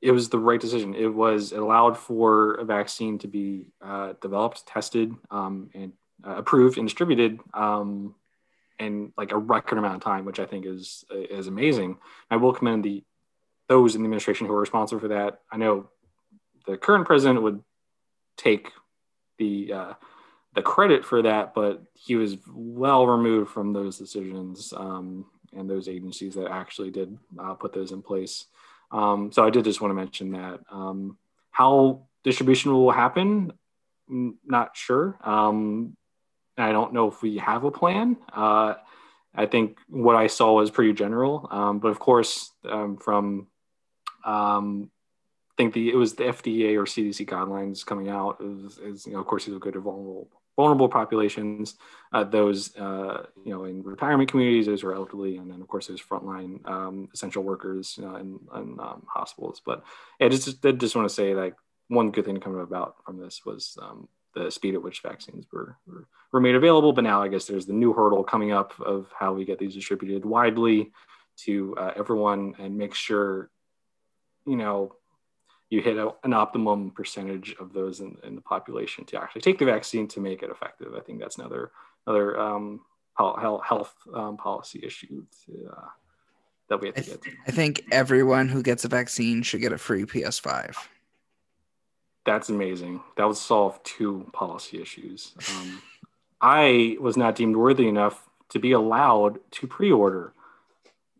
it was the right decision. It was it allowed for a vaccine to be uh, developed, tested, um, and uh, approved and distributed um, in like a record amount of time, which I think is is amazing. I will commend the those in the administration who are responsible for that. I know the current president would take the uh, the credit for that, but he was well removed from those decisions um, and those agencies that actually did uh, put those in place. Um, so I did just want to mention that. Um, how distribution will happen, not sure. Um, I don't know if we have a plan. Uh, I think what I saw was pretty general, um, but of course, um, from I think the it was the FDA or CDC guidelines coming out is, is you know of course these are good vulnerable vulnerable populations, uh, those uh, you know in retirement communities, those are elderly, and then of course those frontline um, essential workers you know, in, in um, hospitals. But yeah, just did just want to say like one good thing to come about from this was um, the speed at which vaccines were, were, were made available. But now I guess there's the new hurdle coming up of how we get these distributed widely to uh, everyone and make sure, you know, you hit a, an optimum percentage of those in, in, the population to actually take the vaccine to make it effective. I think that's another another um, health um, policy issue to, uh, that we have to I th- get. To. I think everyone who gets a vaccine should get a free PS5 that's amazing. That would solve two policy issues. Um, I was not deemed worthy enough to be allowed to pre-order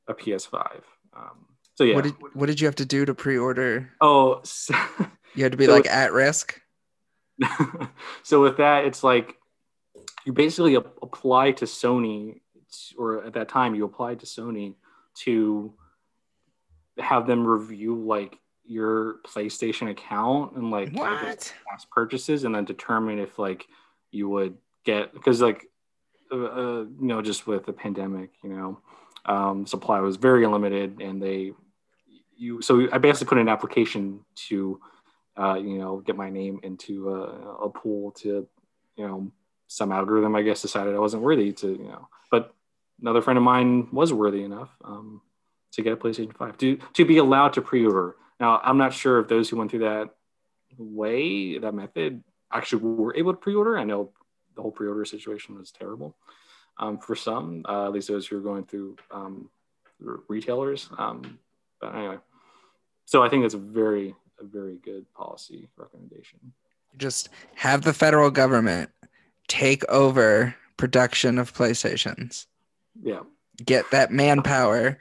a PS5. Um, so yeah. What did, what did you have to do to pre-order? Oh, so, you had to be so like with, at risk. so with that, it's like you basically apply to Sony, or at that time you applied to Sony to have them review like your PlayStation account and like past purchases, and then determine if like you would get because like uh, uh, you know just with the pandemic, you know, um, supply was very limited, and they you so I basically put an application to uh, you know get my name into a, a pool to you know some algorithm I guess decided I wasn't worthy to you know but another friend of mine was worthy enough um, to get a PlayStation 5 to to be allowed to pre-order now, I'm not sure if those who went through that way, that method, actually were able to pre-order. I know the whole pre-order situation was terrible um, for some, uh, at least those who are going through um, retailers. Um, but anyway, so I think that's a very, a very good policy recommendation. Just have the federal government take over production of PlayStations. Yeah. Get that manpower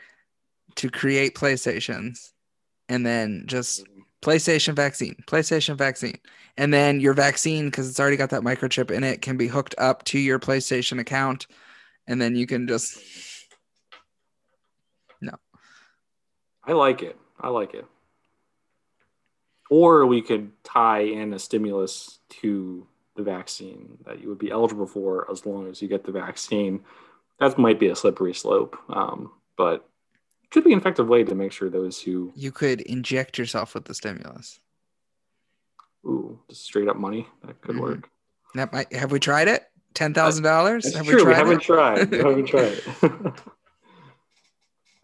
to create PlayStations and then just PlayStation vaccine, PlayStation vaccine. And then your vaccine, because it's already got that microchip in it, can be hooked up to your PlayStation account. And then you can just. No. I like it. I like it. Or we could tie in a stimulus to the vaccine that you would be eligible for as long as you get the vaccine. That might be a slippery slope. Um, but could be an effective way to make sure those who you could inject yourself with the stimulus. Ooh, just straight up money that could mm-hmm. work. That might have we tried it? Ten thousand dollars? Have true. we, we haven't tried. We haven't tried.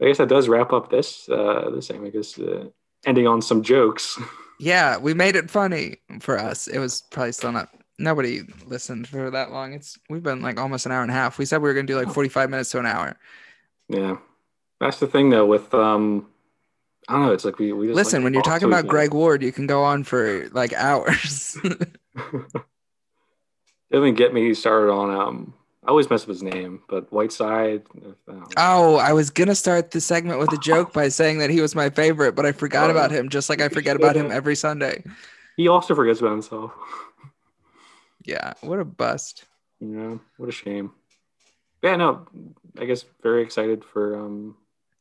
I guess that does wrap up this uh this thing. I guess uh, ending on some jokes. Yeah, we made it funny for us. It was probably still not nobody listened for that long. It's we've been like almost an hour and a half. We said we were gonna do like 45 minutes to an hour. Yeah. That's the thing though with um I don't know, it's like we, we listen like when you're talking about Greg Ward, you can go on for like hours. It didn't get me started on um I always mess up his name, but Whiteside. Oh, I was gonna start the segment with a joke by saying that he was my favorite, but I forgot oh, about him, just like I forget about him every Sunday. He also forgets about himself. Yeah, what a bust. Yeah, what a shame. Yeah, no, I guess very excited for um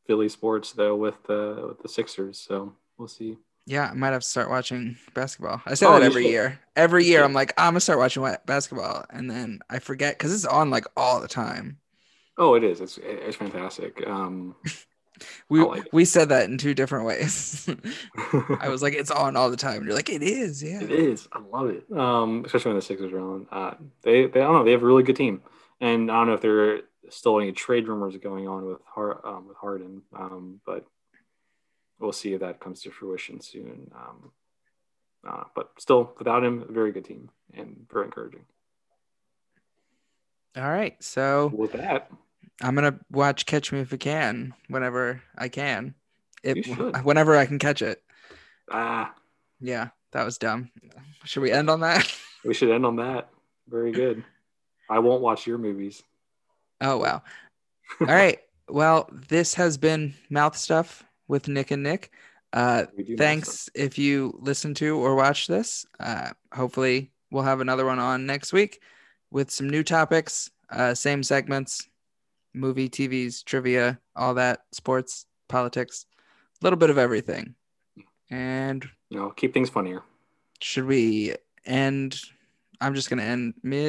Philly sports though with the with the Sixers. So we'll see. Yeah, I might have to start watching basketball. I say oh, that every year. Every year, I'm like, I'm gonna start watching basketball, and then I forget because it's on like all the time. Oh, it is. It's it's fantastic. Um, we like we said that in two different ways. I was like, it's on all the time. You're like, it is. Yeah, it is. I love it. Um, especially when the Sixers are on. Uh, they they I don't know. They have a really good team, and I don't know if they're still any trade rumors going on with Har- um, with Harden, um, but we'll see if that comes to fruition soon. Um, uh, but still, without him, a very good team and very encouraging. All right, so with that, I'm gonna watch Catch Me If You Can whenever I can. It, whenever I can catch it. Ah, yeah. That was dumb. Should we end on that? We should end on that. Very good. I won't watch your movies. Oh wow. All right. Well, this has been Mouth Stuff with Nick and Nick. Uh, thanks if you listen to or watch this. Uh, hopefully, we'll have another one on next week with some new topics, uh, same segments, movie, TVs, trivia, all that, sports, politics, a little bit of everything. And You know, keep things funnier. should we end? I'm just going to end mid